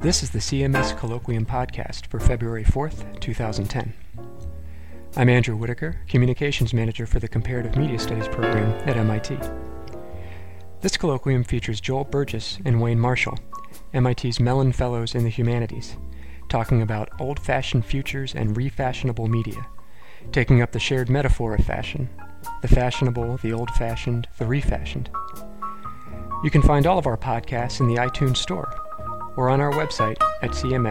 This is the CMS Colloquium podcast for February 4th, 2010. I'm Andrew Whitaker, Communications Manager for the Comparative Media Studies program at MIT. This colloquium features Joel Burgess and Wayne Marshall, MIT's Mellon Fellows in the Humanities, talking about old fashioned futures and refashionable media, taking up the shared metaphor of fashion the fashionable, the old fashioned, the refashioned. You can find all of our podcasts in the iTunes Store or on our website at cms.mit.edu.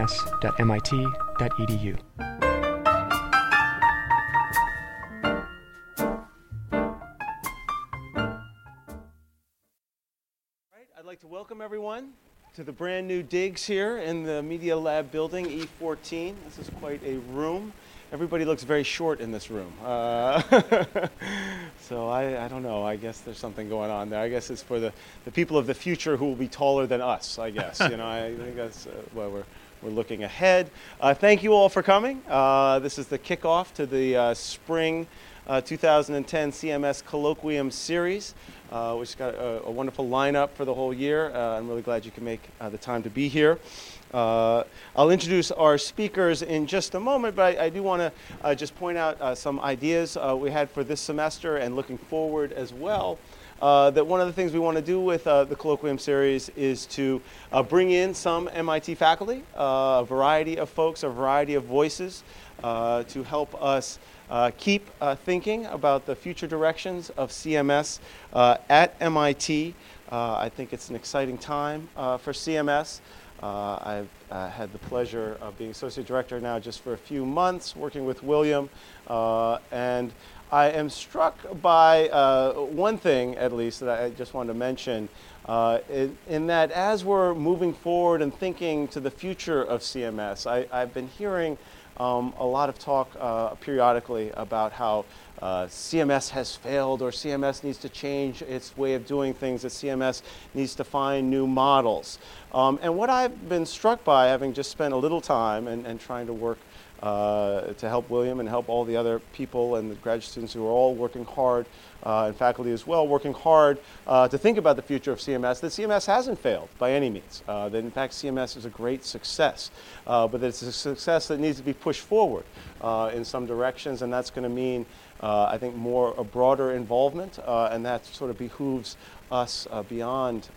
I'd like to welcome everyone to the brand new digs here in the Media Lab building, E14. This is quite a room. Everybody looks very short in this room. Uh, so I, I don't know. I guess there's something going on there. I guess it's for the, the people of the future who will be taller than us, I guess. you know, I think that's uh, well, we're, we're looking ahead. Uh, thank you all for coming. Uh, this is the kickoff to the uh, spring uh, 2010 CMS Colloquium Series, uh, which got a, a, wonderful lineup for the whole year. Uh, I'm really glad you can make uh, the time to be here. Uh, I'll introduce our speakers in just a moment, but I, I do want to uh, just point out uh, some ideas uh, we had for this semester and looking forward as well. Uh, that one of the things we want to do with uh, the colloquium series is to bring in some MIT faculty, a variety of folks, a variety of voices to help us keep thinking about the future directions of CMS at MIT. I think it's an exciting time for CMS. Uh, I've uh, had the pleasure of being associate director now just for a few months, working with William, uh, and I am struck by uh, one thing, at least, that I just wanted to mention, uh, in, in, that as we're moving forward and thinking to the future of CMS, I, have been hearing um, a lot of talk uh, periodically about how uh, CMS has failed or CMS needs to change its way of doing things, that CMS needs to find new models. Um, and what I've been struck by, having just spent a little time and, and trying to work uh, to help William and help all the other people and the graduate students who are all working hard, uh, and faculty as well, working hard uh, to think about the future of CMS, that CMS hasn't failed by any means. Uh, that in fact CMS is a great success, uh, but it's a success that needs to be pushed forward uh, in some directions, and that's going to mean I think more a broader involvement, uh, and that sort of behooves us uh, beyond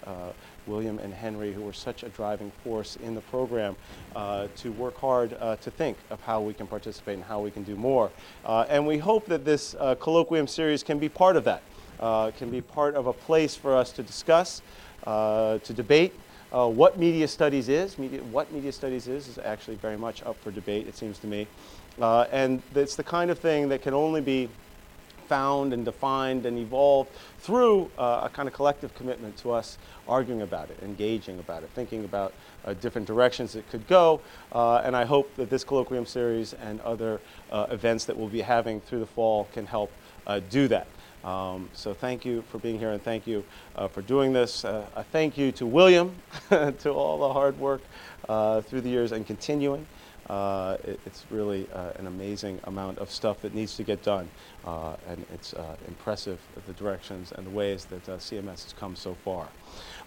William and Henry, who were such a driving force in the program, uh, to work hard uh, to think of how we can participate and how we can do more. Uh, and we hope that this colloquium series can be part of that, can be part of a place for us to discuss, to debate, uh, what media studies is, media, what media studies is, is actually very much up for debate, it seems to me. Uh, and it's the kind of thing that can only be found and defined and evolved through uh, a kind of collective commitment to us arguing about it, engaging about it, thinking about uh, different directions it could go. Uh, and I hope that this colloquium series and other uh, events that we'll be having through the fall can help do that. Um, so thank you for being here and thank you uh, for doing this. Uh, a thank you to William, to all the hard work uh, through the years and continuing. Uh, it, it's really uh, an amazing amount of stuff that needs to get done. Uh, and it's impressive the directions and the ways that CMS has come so far.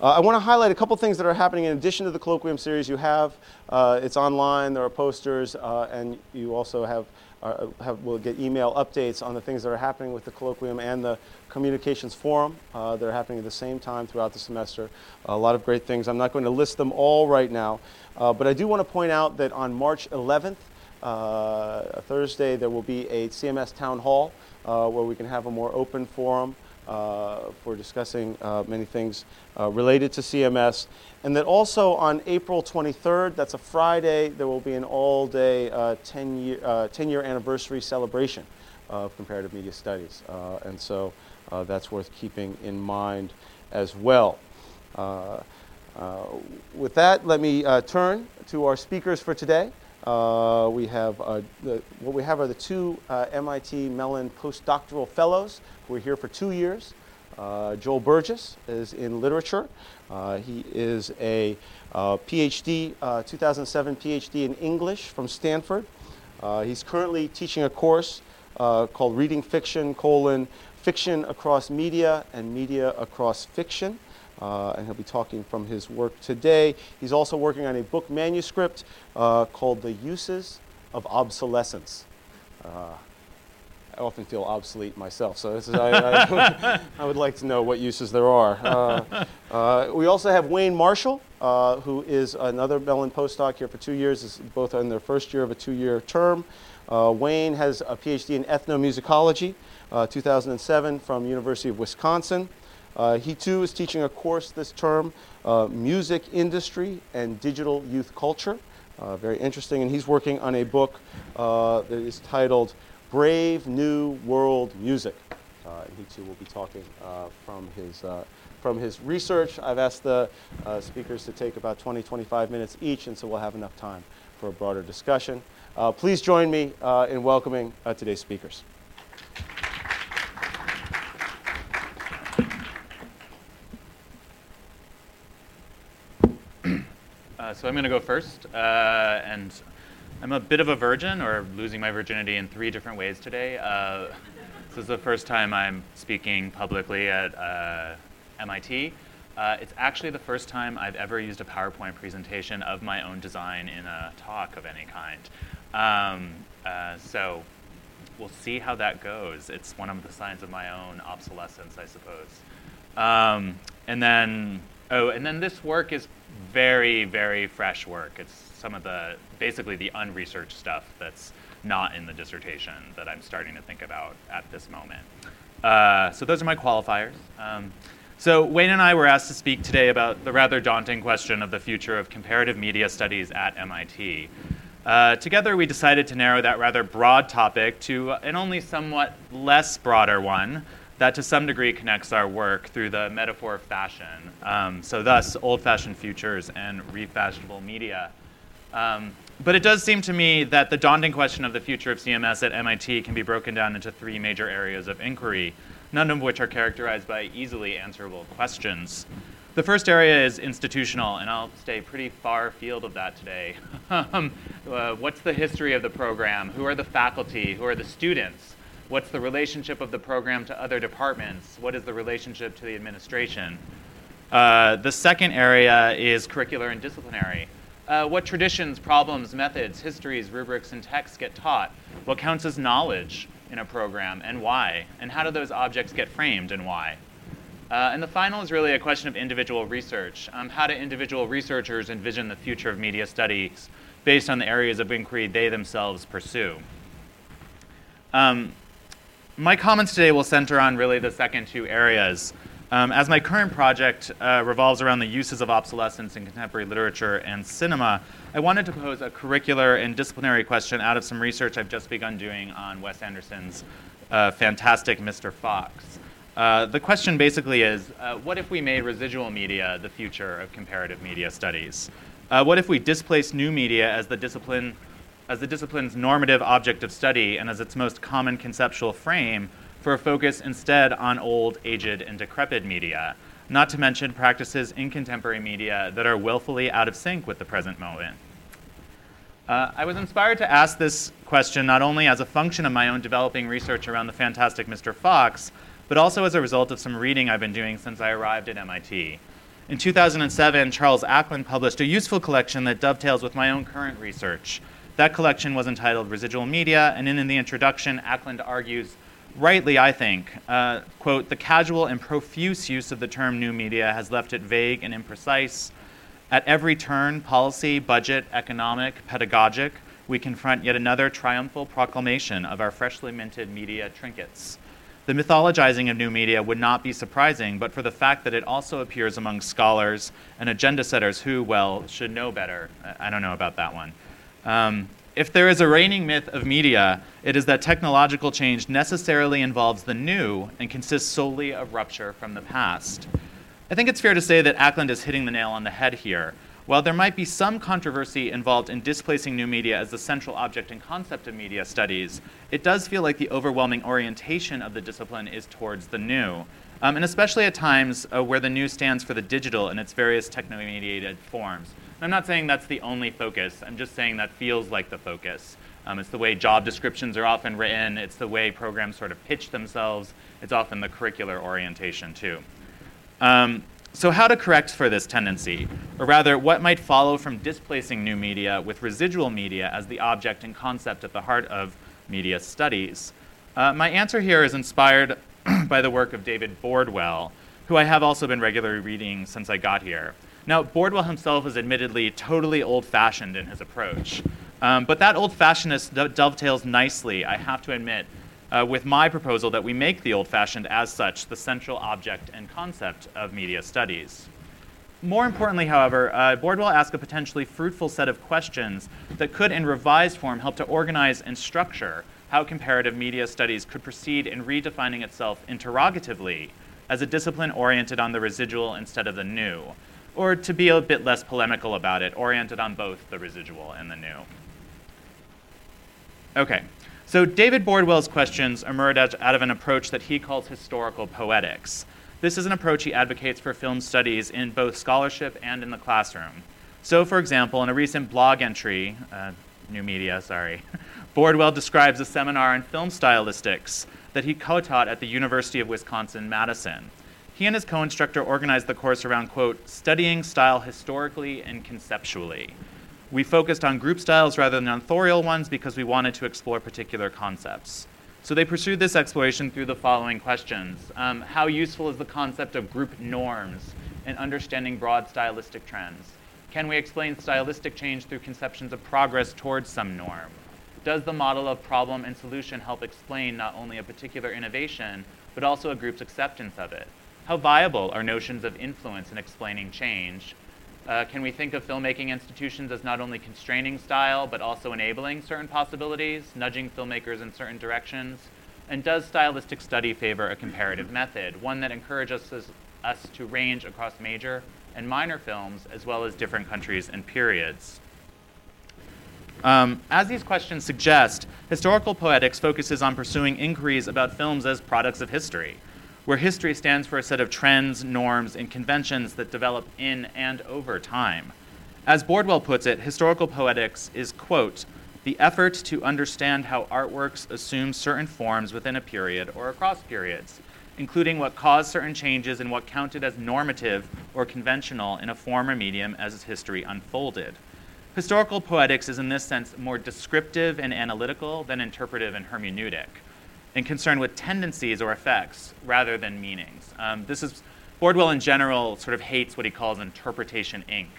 I want to highlight a couple things that are happening in addition to the colloquium series you have. it's online, there are posters, and you also have uh, have, will get email updates on the things that are happening with the colloquium and the communications forum uh, that are happening at the same time throughout the semester. A lot of great things. I'm not going to list them all right now, uh, but I do want to point out that on March 11th, uh, Thursday, there will be a CMS town hall uh, where we can have a more open forum uh, for discussing uh, many things uh, related to CMS. And that also on April 23rd, that's a Friday, there will be an all day 10 year, 10 year anniversary celebration of comparative media studies. and so Uh, that's worth keeping in mind as well. Uh, uh, with that, let me uh, turn to our speakers for today. Uh, we have uh, the, what we have are the two MIT Mellon postdoctoral fellows who are here for two years. Joel Burgess is in literature. he is a PhD, 2007 PhD in English from Stanford. he's currently teaching a course called Reading Fiction, colon, Fiction Across Media and Media Across Fiction. uh, and he'll be talking from his work today. He's also working on a book manuscript uh, called The Uses of Obsolescence. Uh, I often feel obsolete myself, so is, I, I, I, would like to know what uses there are. Uh, uh, we also have Wayne Marshall, uh, who is another Mellon postdoc here for two years, is both in their first year of a two-year term. Uh, Wayne has a PhD in ethnomusicology, 2007 from University of Wisconsin. Uh, he too is teaching a course this term, Music Industry and Digital Youth Culture. very interesting, and he's working on a book that is titled brave new world music. Uh, he too will be talking uh, from, his, uh, from his research. I've asked the uh, speakers to take about 20, 25 minutes each, and so we'll have enough time for a broader discussion. Uh, please join me uh, in welcoming today's speakers. So I'm going to go first, and I'm a bit of a virgin, or losing my virginity in three different ways today. Uh, this is the first time I'm speaking publicly at uh, MIT. Uh, it's actually the first time I've ever used a PowerPoint presentation of my own design in a talk of any kind. Um, uh, so we'll see how that goes. It's one of the signs of my own obsolescence, I suppose. Um, and then, oh, and then this work is very, very fresh work. It's some of the basically the unresearched stuff that's not in the dissertation that I'm starting to think about at this moment. Uh, so those are my qualifiers. Um, so Wayne and I were asked to speak today about the rather daunting question of the future of comparative media studies at MIT. Uh, together, we decided to narrow that rather broad topic to an only somewhat less broader one that to some degree connects our work through the metaphor of fashion. Um, so thus, old-fashioned futures and refashionable media. Um, but it does seem to me that the daunting question of the future of CMS at MIT can be broken down into three major areas of inquiry, none of which are characterized by easily answerable questions. The first area is institutional, and I'll stay pretty far afield of that today. um, uh, what's the history of the program? Who are the faculty? Who are the students? What's the relationship of the program to other departments? What is the relationship to the administration? Uh, the second area is curricular and disciplinary. Uh, what traditions, problems, methods, histories, rubrics, and texts get taught? What counts as knowledge in a program and why? And how do those objects get framed and why? Uh, and the final is really a question of individual research. Um, how do individual researchers envision the future of media studies based on the areas of inquiry they themselves pursue? Um, my comments today will center on really the second two areas. Um, as my current project uh, revolves around the uses of obsolescence in contemporary literature and cinema, I wanted to pose a curricular and disciplinary question out of some research I've just begun doing on Wes Anderson's uh, fantastic Mr. Fox. Uh, the question basically is uh, what if we made residual media the future of comparative media studies? Uh, what if we displaced new media as the discipline as the discipline's normative object of study and as its most common conceptual frame for a focus instead on old, aged, and decrepit media, not to mention practices in contemporary media that are willfully out of sync with the present moment. Uh, I was inspired to ask this question not only as a function of my own developing research around the fantastic Mr. Fox, but also as a result of some reading I've been doing since I arrived at MIT. In 2007, Charles Acland published a useful collection that dovetails with my own current research. That collection was entitled Residual Media, and in, the introduction, Acland argues rightly, I think, uh, quote, the casual and profuse use of the term new media has left it vague and imprecise. At every turn, policy, budget, economic, pedagogic, we confront yet another triumphal proclamation of our freshly minted media trinkets. The mythologizing of new media would not be surprising, but for the fact that it also appears among scholars and agenda setters who, well, should know better. I don't know about that one. Um, if there is a reigning myth of media, it is that technological change necessarily involves the new and consists solely of rupture from the past. I think it's fair to say that Acland is hitting the nail on the head here. While there might be some controversy involved in displacing new media as the central object and concept of media studies, it does feel like the overwhelming orientation of the discipline is towards the new. Um, and especially at times uh, where the new stands for the digital in its various techno-mediated forms. I'm not saying that's the only focus. I'm just saying that feels like the focus. Um, it's the way job descriptions are often written. It's the way programs sort of pitch themselves. It's often the curricular orientation, too. Um, so, how to correct for this tendency, or rather, what might follow from displacing new media with residual media as the object and concept at the heart of media studies? Uh, my answer here is inspired by the work of David Bordwell, who I have also been regularly reading since I got here. Now, Bordwell himself is admittedly totally old fashioned in his approach, um, but that old fashionedness do- dovetails nicely, I have to admit, uh, with my proposal that we make the old fashioned as such the central object and concept of media studies. More importantly, however, uh, Bordwell asks a potentially fruitful set of questions that could, in revised form, help to organize and structure how comparative media studies could proceed in redefining itself interrogatively as a discipline oriented on the residual instead of the new, or to be a bit less polemical about it, oriented on both the residual and the new. Okay, so David Bordwell's questions emerged out of an approach that he calls historical poetics. This is an approach he advocates for film studies in both scholarship and in the classroom. So, for example, in a recent blog entry, uh, new media, sorry, Bordwell describes a seminar on film stylistics that he co taught at the University of Wisconsin Madison. He and his co instructor organized the course around, quote, studying style historically and conceptually. We focused on group styles rather than authorial ones because we wanted to explore particular concepts. So they pursued this exploration through the following questions um, How useful is the concept of group norms in understanding broad stylistic trends? Can we explain stylistic change through conceptions of progress towards some norm? Does the model of problem and solution help explain not only a particular innovation, but also a group's acceptance of it? How viable are notions of influence in explaining change? Uh, can we think of filmmaking institutions as not only constraining style, but also enabling certain possibilities, nudging filmmakers in certain directions? And does stylistic study favor a comparative method, one that encourages us, us to range across major and minor films, as well as different countries and periods? Um, as these questions suggest, historical poetics focuses on pursuing inquiries about films as products of history where history stands for a set of trends, norms, and conventions that develop in and over time. As Bordwell puts it, historical poetics is, quote, the effort to understand how artworks assume certain forms within a period or across periods, including what caused certain changes and what counted as normative or conventional in a form or medium as history unfolded. Historical poetics is, in this sense, more descriptive and analytical than interpretive and hermeneutic and concerned with tendencies or effects rather than meanings. Um, this is Bordwell in general sort of hates what he calls interpretation ink,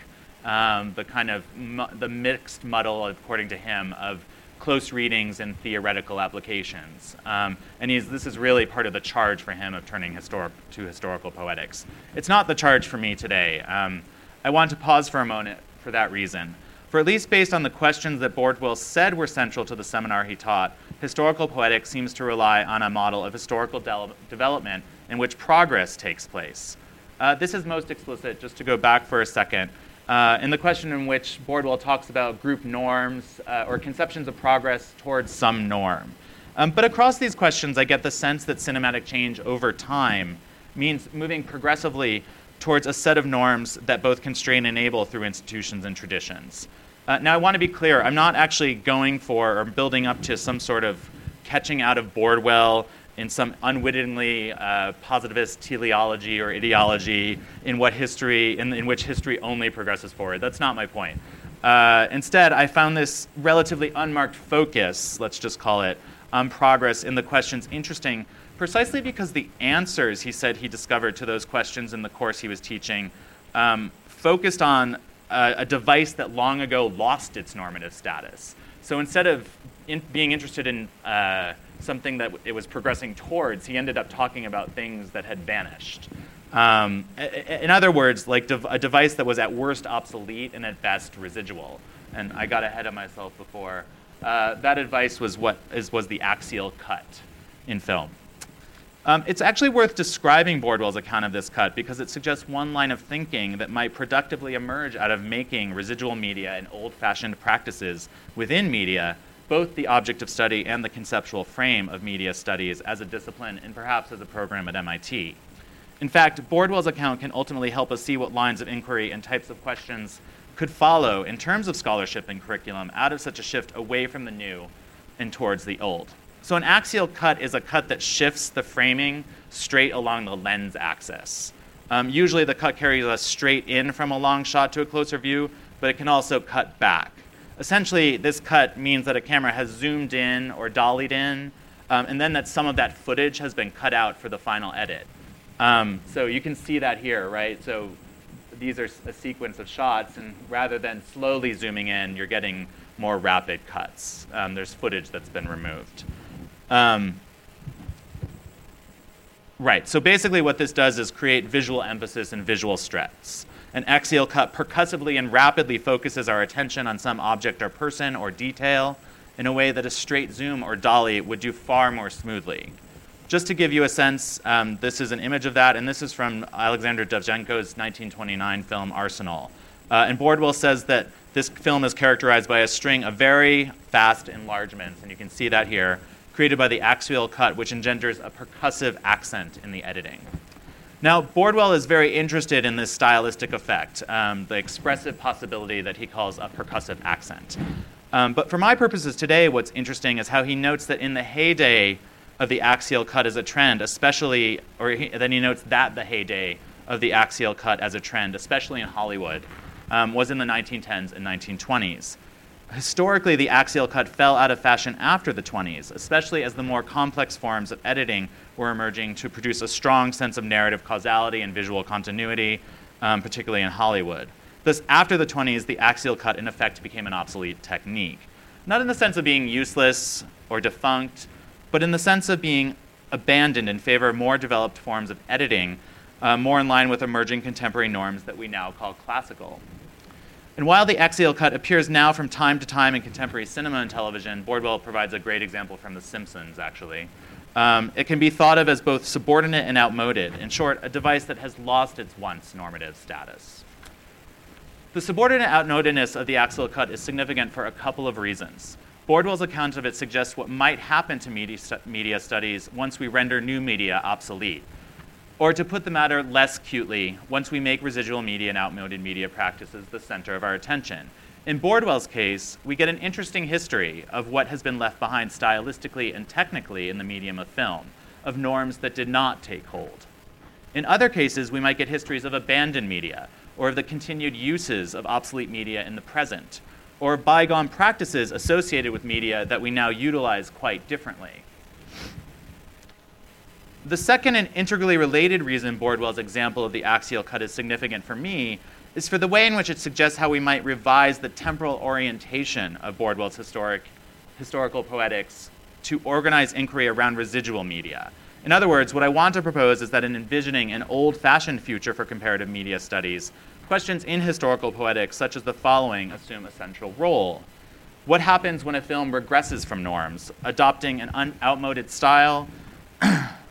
um, the kind of mu- the mixed muddle, according to him, of close readings and theoretical applications. Um, and this is really part of the charge for him of turning historic, to historical poetics. It's not the charge for me today. Um, I want to pause for a moment for that reason. For at least based on the questions that Bordwell said were central to the seminar he taught, historical poetics seems to rely on a model of historical de- development in which progress takes place. Uh, this is most explicit, just to go back for a second, uh, in the question in which Bordwell talks about group norms uh, or conceptions of progress towards some norm. Um, but across these questions, I get the sense that cinematic change over time means moving progressively towards a set of norms that both constrain and enable through institutions and traditions. Uh, now, I want to be clear. I'm not actually going for or building up to some sort of catching out of Bordwell in some unwittingly uh, positivist teleology or ideology in what history in, in, which history only progresses forward. That's not my point. Uh, instead, I found this relatively unmarked focus, let's just call it, on progress in the questions interesting precisely because the answers he said he discovered to those questions in the course he was teaching um, focused on a, a, device that long ago lost its normative status. So instead of in, being interested in uh, something that it was progressing towards, he ended up talking about things that had vanished. Um, in other words, like dev- a device that was at worst obsolete and at best residual. And I got ahead of myself before. Uh, that advice was what is, was the axial cut in film. Um, it's actually worth describing Bordwell's account of this cut because it suggests one line of thinking that might productively emerge out of making residual media and old fashioned practices within media both the object of study and the conceptual frame of media studies as a discipline and perhaps as a program at MIT. In fact, Bordwell's account can ultimately help us see what lines of inquiry and types of questions could follow in terms of scholarship and curriculum out of such a shift away from the new and towards the old. So, an axial cut is a cut that shifts the framing straight along the lens axis. Um, usually the cut carries us straight in from a long shot to a closer view, but it can also cut back. Essentially, this cut means that a camera has zoomed in or dollied in, um, and then that some of that footage has been cut out for the final edit. Um, so you can see that here, right? So these are a sequence of shots, and rather than slowly zooming in, you're getting more rapid cuts. Um, there's footage that's been removed. Um, right, so basically what this does is create visual emphasis and visual stress. An axial cut percussively and rapidly focuses our attention on some object or person or detail in a way that a straight zoom or dolly would do far more smoothly. Just to give you a sense, um, this is an image of that, and this is from Alexander Dovzhenko's 1929 film Arsenal. Uh, and Bordwell says that this film is characterized by a string of very fast enlargements, and you can see that here, created by the axial cut, which engenders a percussive accent in the editing. Now, Bordwell is very interested in this stylistic effect, um, the expressive possibility that he calls a percussive accent. Um, but for my purposes today, what's interesting is how he notes that in the heyday of the axial cut as a trend, especially, or he, then he notes that the heyday of the axial cut as a trend, especially in Hollywood, um, was in the 1910s and 1920s. Historically, the axial cut fell out of fashion after the 20s, especially as the more complex forms of editing were emerging to produce a strong sense of narrative causality and visual continuity, um, particularly in Hollywood. Thus, after the 20s, the axial cut in effect became an obsolete technique. Not in the sense of being useless or defunct, but in the sense of being abandoned in favor of more developed forms of editing, uh, more in line with emerging contemporary norms that we now call classical. And while the axial cut appears now from time to time in contemporary cinema and television, Bordwell provides a great example from The Simpsons, actually. Um, it can be thought of as both subordinate and outmoded. In short, a device that has lost its once normative status. The subordinate outmodedness of the axial cut is significant for a couple of reasons. Bordwell's account of it suggests what might happen to media, stu- media studies once we render new media obsolete. Or to put the matter less cutely, once we make residual media and outmoded media practices the center of our attention. In Bordwell's case, we get an interesting history of what has been left behind stylistically and technically in the medium of film, of norms that did not take hold. In other cases, we might get histories of abandoned media, or of the continued uses of obsolete media in the present, or bygone practices associated with media that we now utilize quite differently. The second and integrally related reason Bordwell's example of the axial cut is significant for me is for the way in which it suggests how we might revise the temporal orientation of Bordwell's historic, historical poetics to organize inquiry around residual media. In other words, what I want to propose is that in envisioning an old fashioned future for comparative media studies, questions in historical poetics, such as the following, assume a central role. What happens when a film regresses from norms, adopting an un- outmoded style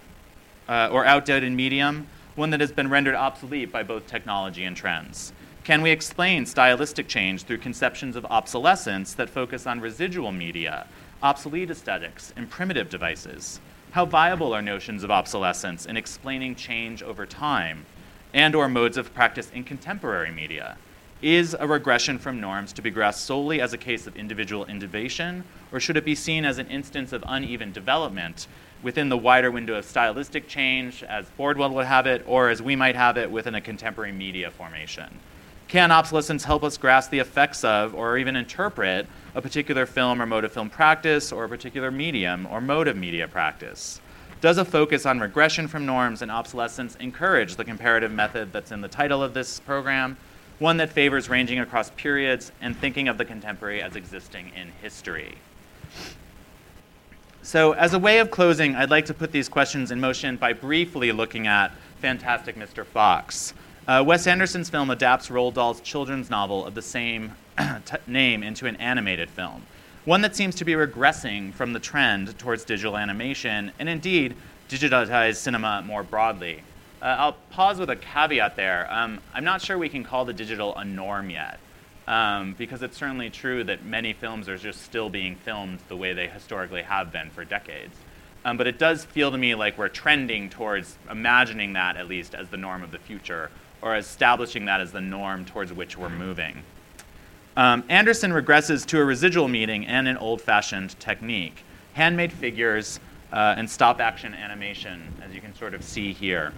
uh, or outdated medium, one that has been rendered obsolete by both technology and trends? Can we explain stylistic change through conceptions of obsolescence that focus on residual media, obsolete aesthetics, and primitive devices? How viable are notions of obsolescence in explaining change over time and or modes of practice in contemporary media? Is a regression from norms to be grasped solely as a case of individual innovation, or should it be seen as an instance of uneven development within the wider window of stylistic change, as Bordwell would have it, or as we might have it within a contemporary media formation? Can obsolescence help us grasp the effects of, or even interpret, a particular film or mode of film practice, or a particular medium or mode of media practice? Does a focus on regression from norms and obsolescence encourage the comparative method that's in the title of this program, one that favors ranging across periods and thinking of the contemporary as existing in history? So, as a way of closing, I'd like to put these questions in motion by briefly looking at Fantastic Mr. Fox. Uh, Wes Anderson's film adapts Roald Dahl's children's novel of the same t- name into an animated film, one that seems to be regressing from the trend towards digital animation and indeed digitized cinema more broadly. Uh, I'll pause with a caveat there. Um, I'm not sure we can call the digital a norm yet. Um, because it's certainly true that many films are just still being filmed the way they historically have been for decades. Um, but it does feel to me like we're trending towards imagining that at least as the norm of the future, or establishing that as the norm towards which we're moving. Um, Anderson regresses to a residual meeting and an old fashioned technique handmade figures uh, and stop action animation, as you can sort of see here.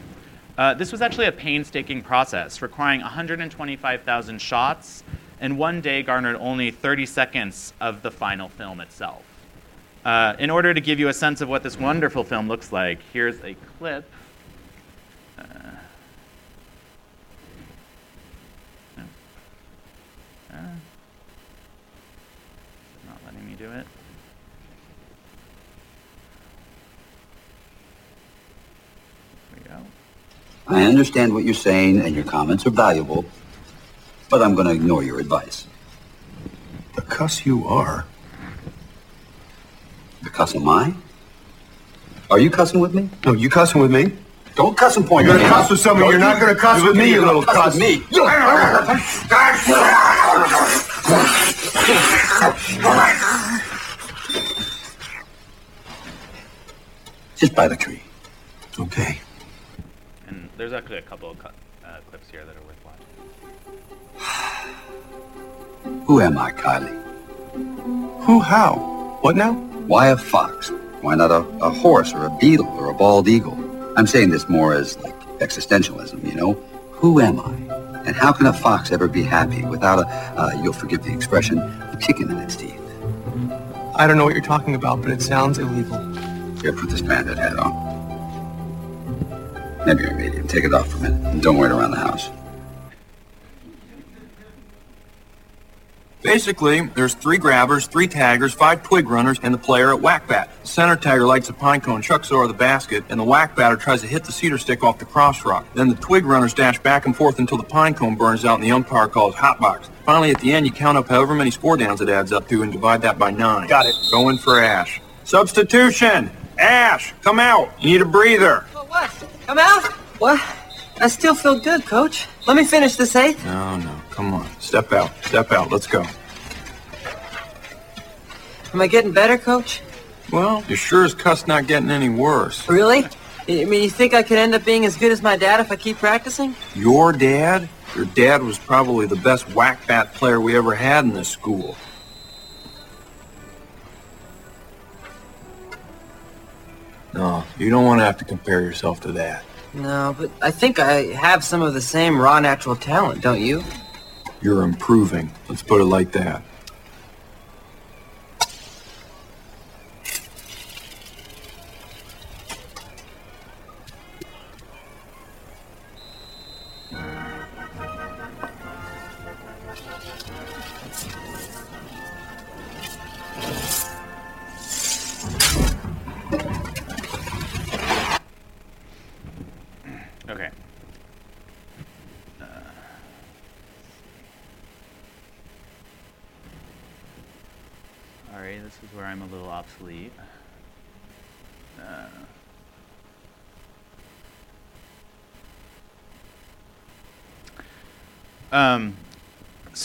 Uh, this was actually a painstaking process, requiring 125,000 shots, and one day garnered only 30 seconds of the final film itself. Uh, in order to give you a sense of what this wonderful film looks like, here's a clip. Uh, uh, not letting me do it. There we go. I understand what you're saying, and your comments are valuable, but I'm going to ignore your advice. The cuss you are. The cuss am I? Are you cussing with me? No, you cussing with me? Don't cuss and point You're gonna me. cuss with someone. Don't You're not gonna cuss with me, you You're little gonna cuss. with me. Just by the tree. Okay. And there's actually a couple of cu- Who am I, Kylie? Who? How? What now? Why a fox? Why not a, a horse or a beetle or a bald eagle? I'm saying this more as like existentialism, you know? Who am I? And how can a fox ever be happy without a, uh, you'll forgive the expression, a chicken in its teeth? I don't know what you're talking about, but it sounds illegal. Here, put this bandit hat on. Maybe you're a medium. Take it off for a minute and don't wear it around the house. Basically, there's three grabbers, three taggers, five twig runners, and the player at whack-bat. The center tagger lights a pine cone, chucks it over the basket, and the whack batter tries to hit the cedar stick off the cross rock. Then the twig runners dash back and forth until the pine cone burns out and the umpire calls hot box. Finally, at the end, you count up however many score downs it adds up to and divide that by nine. Got it. Going for Ash. Substitution! Ash, come out! You need a breather. What? Come out? What? I still feel good, Coach. Let me finish this eighth. No, no, come on. Step out. Step out. Let's go. Am I getting better, Coach? Well, you sure as cuss not getting any worse. Really? I mean, you think I could end up being as good as my dad if I keep practicing? Your dad? Your dad was probably the best whack bat player we ever had in this school. No, you don't want to have to compare yourself to that. No, but I think I have some of the same raw natural talent, don't you? You're improving. Let's put it like that.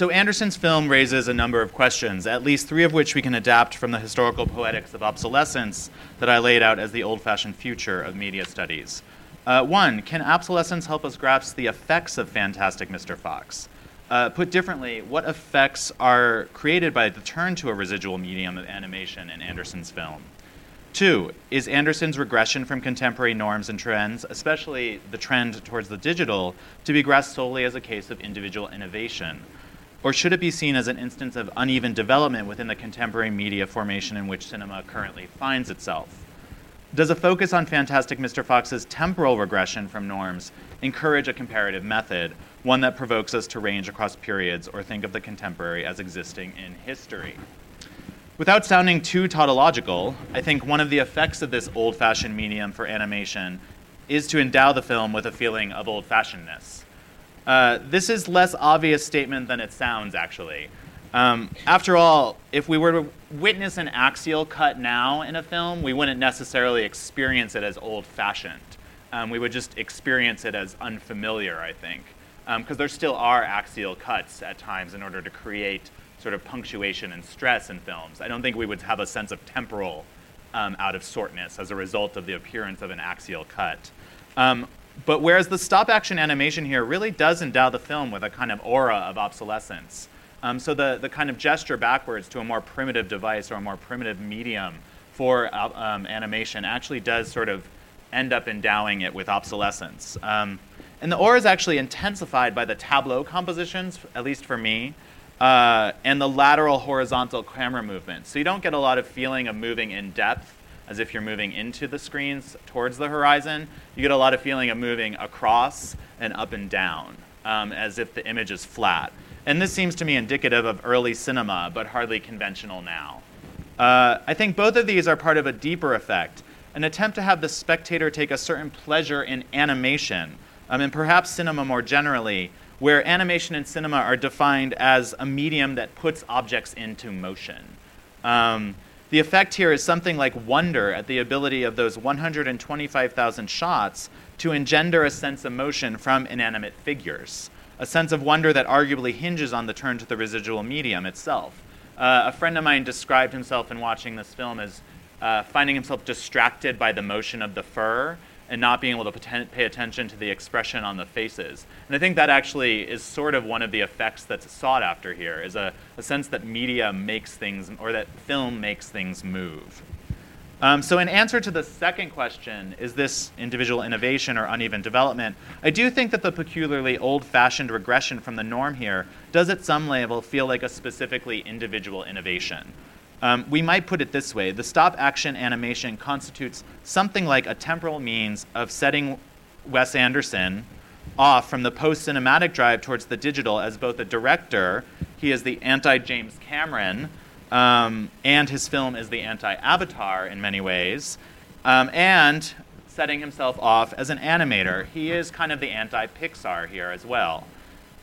So Anderson's film raises a number of questions, at least three of which we can adapt from the historical poetics of obsolescence that I laid out as the old-fashioned future of media studies. Uh, one, can obsolescence help us grasp the effects of Fantastic Mr. Fox? Uh, put differently, what effects are created by the turn to a residual medium of animation in Anderson's film? Two, is Anderson's regression from contemporary norms and trends, especially the trend towards the digital, to be grasped solely as a case of individual innovation? Or should it be seen as an instance of uneven development within the contemporary media formation in which cinema currently finds itself? Does a focus on Fantastic Mr. Fox's temporal regression from norms encourage a comparative method, one that provokes us to range across periods or think of the contemporary as existing in history? Without sounding too tautological, I think one of the effects of this old fashioned medium for animation is to endow the film with a feeling of old fashionedness. Uh, this is less obvious statement than it sounds, actually. Um, after all, if we were to witness an axial cut now in a film, we wouldn't necessarily experience it as old fashioned. Um, we would just experience it as unfamiliar, I think. Because there still are axial cuts at times in order to create sort of punctuation and stress in films. I don't think we would have a sense of temporal um, out of sortness as a result of the appearance of an axial cut. Um, but whereas the stop action animation here really does endow the film with a kind of aura of obsolescence. Um, so the, the kind of gesture backwards to a more primitive device or a more primitive medium for uh, um, animation actually does sort of end up endowing it with obsolescence. Um, and the aura is actually intensified by the tableau compositions, at least for me, uh, and the lateral horizontal camera movement. So you don't get a lot of feeling of moving in depth as if you're moving into the screens towards the horizon. You get a lot of feeling of moving across and up and down um, as if the image is flat. And this seems to me indicative of early cinema, but hardly conventional now. Uh, I think both of these are part of a deeper effect, an attempt to have the spectator take a certain pleasure in animation, um, and perhaps cinema more generally, where animation and cinema are defined as a medium that puts objects into motion. Um, the effect here is something like wonder at the ability of those 125,000 shots to engender a sense of motion from inanimate figures, a sense of wonder that arguably hinges on the turn to the residual medium itself. Uh, a friend of mine described himself in watching this film as uh, finding himself distracted by the motion of the fur and not being able to pay attention to the expression on the faces. And I think that actually is sort of one of the effects that's sought after here, is a, a sense that media makes things, or that film makes things move. Um, so, in answer to the second question, is this individual innovation or uneven development? I do think that the peculiarly old fashioned regression from the norm here does, at some level, feel like a specifically individual innovation. Um, we might put it this way the stop action animation constitutes something like a temporal means of setting Wes Anderson off from the post cinematic drive towards the digital as both a director, he is the anti James Cameron, um, and his film is the anti Avatar in many ways, um, and setting himself off as an animator. He is kind of the anti Pixar here as well.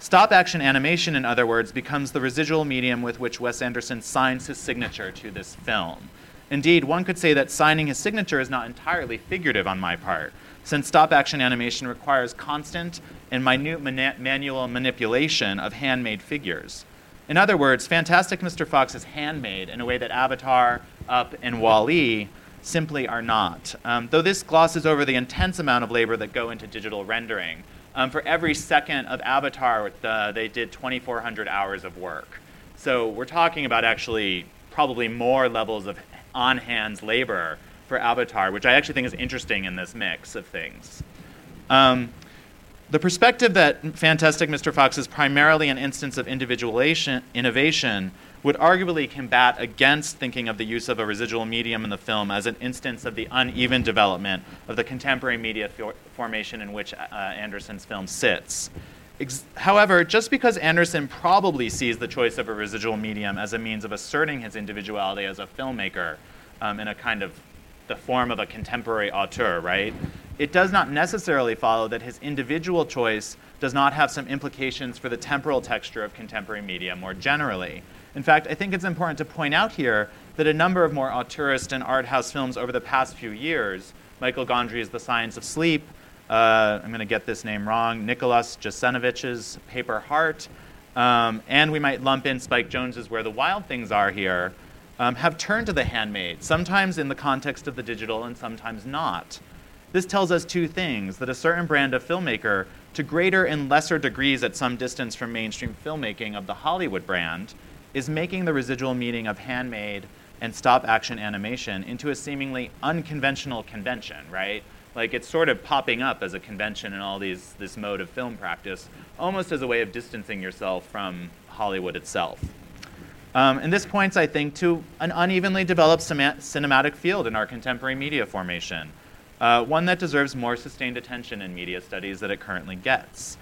Stop action animation, in other words, becomes the residual medium with which Wes Anderson signs his signature to this film. Indeed, one could say that signing his signature is not entirely figurative on my part, since stop action animation requires constant and minute manual manipulation of handmade figures. In other words, Fantastic Mr. Fox is handmade in a way that Avatar, Up, and Wall-E simply are not. Um, though this glosses over the intense amount of labor that go into digital rendering, um, for every second of Avatar, the, they did 2,400 hours of work. So we're talking about actually probably more levels of on hands labor for Avatar, which I actually think is interesting in this mix of things. Um, the perspective that Fantastic Mr. Fox is primarily an instance of individuation, innovation would arguably combat against thinking of the use of a residual medium in the film as an instance of the uneven development of the contemporary media for- formation in which uh, Anderson's film sits. Ex- however, just because Anderson probably sees the choice of a residual medium as a means of asserting his individuality as a filmmaker um, in a kind of the form of a contemporary auteur, right? It does not necessarily follow that his individual choice does not have some implications for the temporal texture of contemporary media more generally. In fact, I think it's important to point out here that a number of more auteurist and art house films over the past few years, Michael Gondry's The Science of Sleep, uh, I'm going to get this name wrong, Nicholas Jasenovec's Paper Heart, um, and we might lump in Spike Jonze's Where the Wild Things Are here, um, have turned to the handmade, sometimes in the context of the digital and sometimes not. This tells us two things that a certain brand of filmmaker, to greater and lesser degrees at some distance from mainstream filmmaking of the Hollywood brand, is making the residual meaning of handmade and stop action animation into a seemingly unconventional convention, right? Like it's sort of popping up as a convention in all these this mode of film practice, almost as a way of distancing yourself from Hollywood itself. Um, and this points, I think, to an unevenly developed cinematic field in our contemporary media formation, uh, one that deserves more sustained attention in media studies than it currently gets.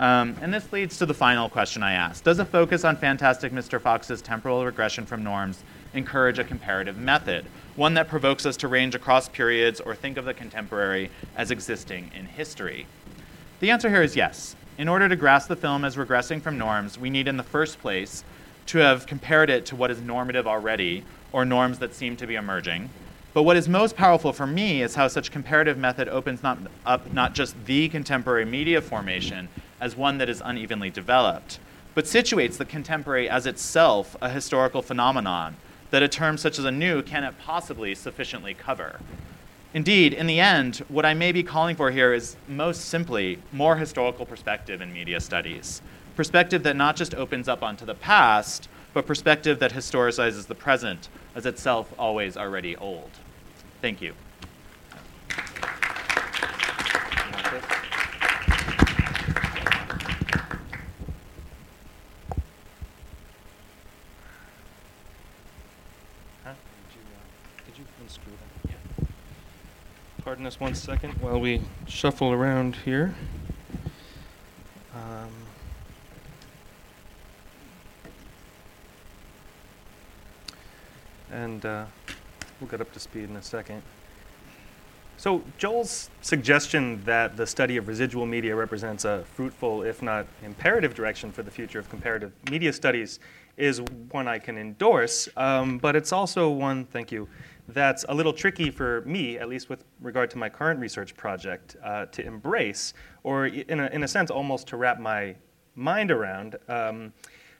Um, and this leads to the final question I asked Does a focus on Fantastic Mr. Fox's temporal regression from norms encourage a comparative method, one that provokes us to range across periods or think of the contemporary as existing in history? The answer here is yes. In order to grasp the film as regressing from norms, we need, in the first place, to have compared it to what is normative already, or norms that seem to be emerging. But what is most powerful for me is how such comparative method opens not, up not just the contemporary media formation as one that is unevenly developed, but situates the contemporary as itself a historical phenomenon that a term such as a new cannot possibly sufficiently cover. Indeed, in the end, what I may be calling for here is most simply more historical perspective in media studies. Perspective that not just opens up onto the past, but perspective that historicizes the present as itself always already old. Thank you. Pardon us one second while we shuffle around here. Um, and uh, we'll get up to speed in a second. So, Joel's suggestion that the study of residual media represents a fruitful, if not imperative, direction for the future of comparative media studies is one I can endorse, um, but it's also one, thank you, that's a little tricky for me, at least with regard to my current research project, uh, to embrace, or in a, in a sense, almost to wrap my mind around. Um,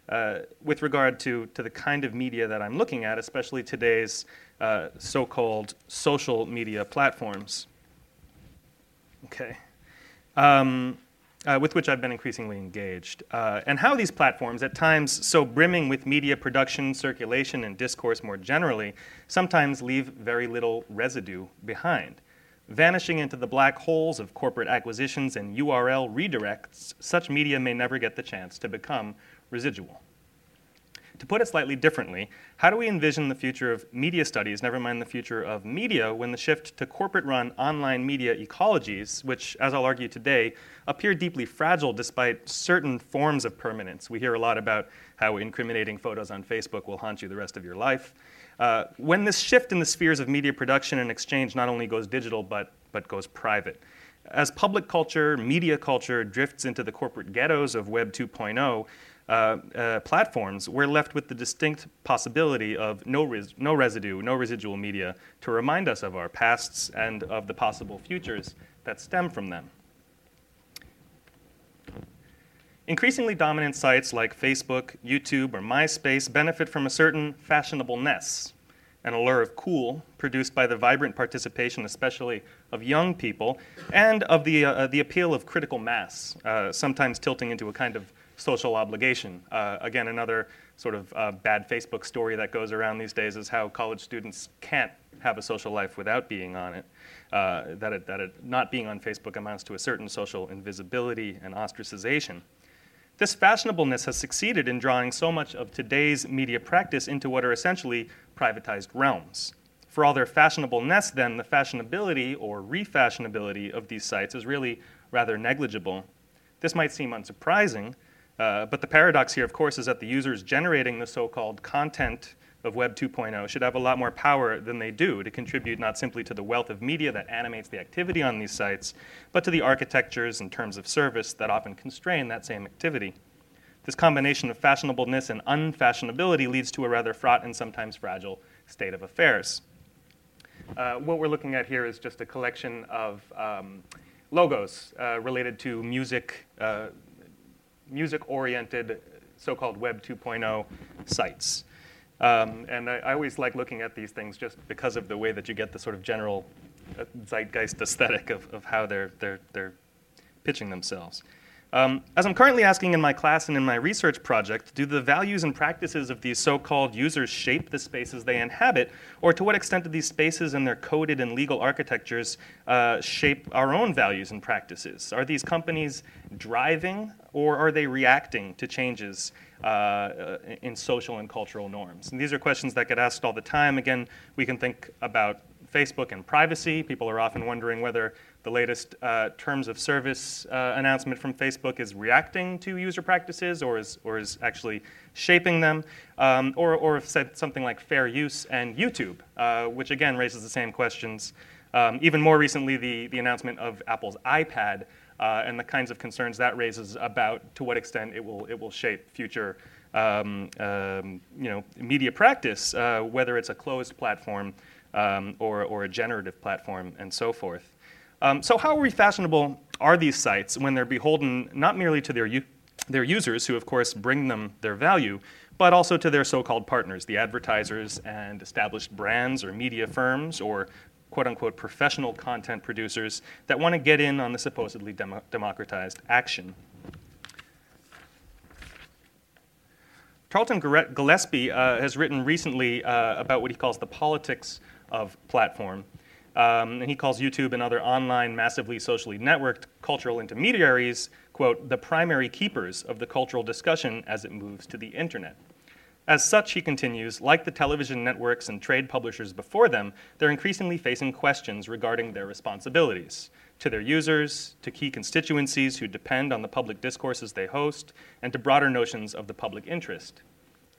uh, with regard to, to the kind of media that I'm looking at, especially today's uh, so called social media platforms. Okay. Um, uh, with which I've been increasingly engaged, uh, and how these platforms, at times so brimming with media production, circulation, and discourse more generally, sometimes leave very little residue behind. Vanishing into the black holes of corporate acquisitions and URL redirects, such media may never get the chance to become residual. To put it slightly differently, how do we envision the future of media studies, never mind the future of media, when the shift to corporate run online media ecologies, which, as I'll argue today, appear deeply fragile despite certain forms of permanence? We hear a lot about how incriminating photos on Facebook will haunt you the rest of your life. Uh, when this shift in the spheres of media production and exchange not only goes digital but, but goes private, as public culture, media culture drifts into the corporate ghettos of Web 2.0, uh, uh, platforms, we're left with the distinct possibility of no, res- no residue, no residual media to remind us of our pasts and of the possible futures that stem from them. Increasingly dominant sites like Facebook, YouTube, or MySpace benefit from a certain fashionableness, an allure of cool produced by the vibrant participation, especially of young people, and of the, uh, the appeal of critical mass, uh, sometimes tilting into a kind of social obligation. Uh, again, another sort of uh, bad Facebook story that goes around these days is how college students can't have a social life without being on it. Uh, that, it, that it not being on Facebook amounts to a certain social invisibility and ostracization. This fashionableness has succeeded in drawing so much of today's media practice into what are essentially privatized realms. For all their fashionableness, then, the fashionability or refashionability of these sites is really rather negligible. This might seem unsurprising, uh, but the paradox here, of course, is that the users generating the so called content of Web 2.0 should have a lot more power than they do to contribute not simply to the wealth of media that animates the activity on these sites, but to the architectures and terms of service that often constrain that same activity. This combination of fashionableness and unfashionability leads to a rather fraught and sometimes fragile state of affairs. Uh, what we're looking at here is just a collection of um, logos uh, related to music, uh, music-oriented so-called Web 2.0 sites. Um, and I, I, always like looking at these things just because of the way that you get the sort of general uh, zeitgeist aesthetic of, of how they're, they're, they're pitching themselves. Um, as I'm currently asking in my class and in my research project, do the values and practices of these so called users shape the spaces they inhabit, or to what extent do these spaces and their coded and legal architectures uh, shape our own values and practices? Are these companies driving, or are they reacting to changes uh, in social and cultural norms? And these are questions that get asked all the time. Again, we can think about Facebook and privacy. People are often wondering whether the latest uh, terms of service uh, announcement from Facebook is reacting to user practices or is, or is actually shaping them, um, or, or said something like fair use and YouTube, uh, which again raises the same questions. Um, even more recently, the, the announcement of Apple's iPad uh, and the kinds of concerns that raises about to what extent it will, it will shape future um, um you know, media practice, uh, whether it's a closed platform um, or, or a generative platform and so forth. Um, so, how refashionable are these sites when they're beholden not merely to their, u- their users, who of course bring them their value, but also to their so called partners, the advertisers and established brands or media firms or quote unquote professional content producers that want to get in on the supposedly demo- democratized action? Tarleton Gillespie uh, has written recently uh, about what he calls the politics of platform. Um, and he calls YouTube and other online, massively socially networked cultural intermediaries, quote, the primary keepers of the cultural discussion as it moves to the internet. As such, he continues, like the television networks and trade publishers before them, they're increasingly facing questions regarding their responsibilities to their users, to key constituencies who depend on the public discourses they host, and to broader notions of the public interest.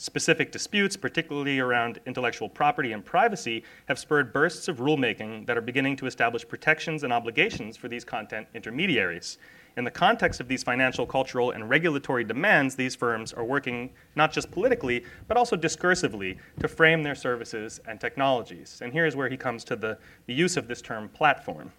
Specific disputes, particularly around intellectual property and privacy, have spurred bursts of rulemaking that are beginning to establish protections and obligations for these content intermediaries. In the context of these financial, cultural, and regulatory demands, these firms are working not just politically, but also discursively to frame their services and technologies. And here's where he comes to the, the use of this term platform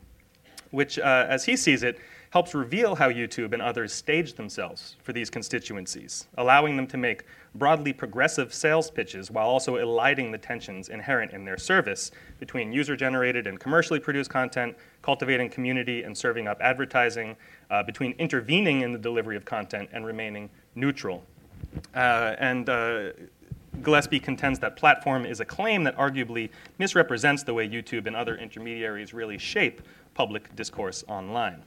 which, uh, as he sees it, helps reveal how YouTube and others stage themselves for these constituencies, allowing them to make broadly progressive sales pitches while also eliding the tensions inherent in their service between user generated and commercially produced content, cultivating community and serving up advertising, uh, between intervening in the delivery of content and remaining neutral. Uh, and uh, Gillespie contends that platform is a claim that arguably misrepresents the way YouTube and other intermediaries really shape public discourse online.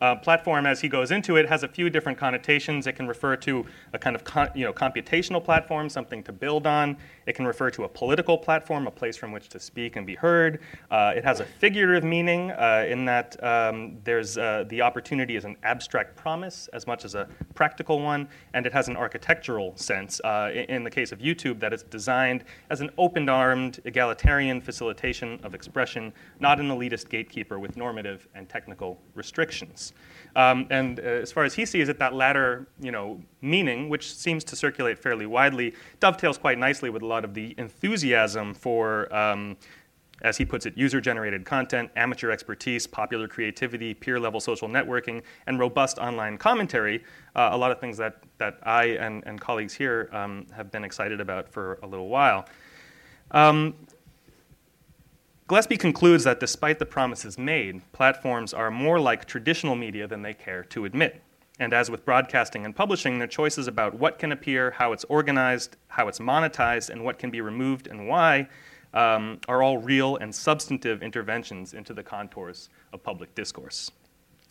Uh, platform, as he goes into it, has a few different connotations. It can refer to a kind of con- you know, computational platform, something to build on. It can refer to a political platform, a place from which to speak and be heard. Uh, it has a figurative meaning uh, in that um, there's uh, the opportunity as an abstract promise as much as a practical one, and it has an architectural sense. Uh, in, in the case of YouTube, that it's designed as an open-armed, egalitarian facilitation of expression, not an elitist gatekeeper with normative and technical restrictions. Um, and uh, as far as he sees it, that latter, you know, meaning, which seems to circulate fairly widely, dovetails quite nicely with a lot of the enthusiasm for, um, as he puts it, user-generated content, amateur expertise, popular creativity, peer-level social networking, and robust online commentary. Uh, a lot of things that that I and, and colleagues here um, have been excited about for a little while. Um, Gillespie concludes that despite the promises made, platforms are more like traditional media than they care to admit. And as with broadcasting and publishing, their choices about what can appear, how it's organized, how it's monetized, and what can be removed and why um, are all real and substantive interventions into the contours of public discourse.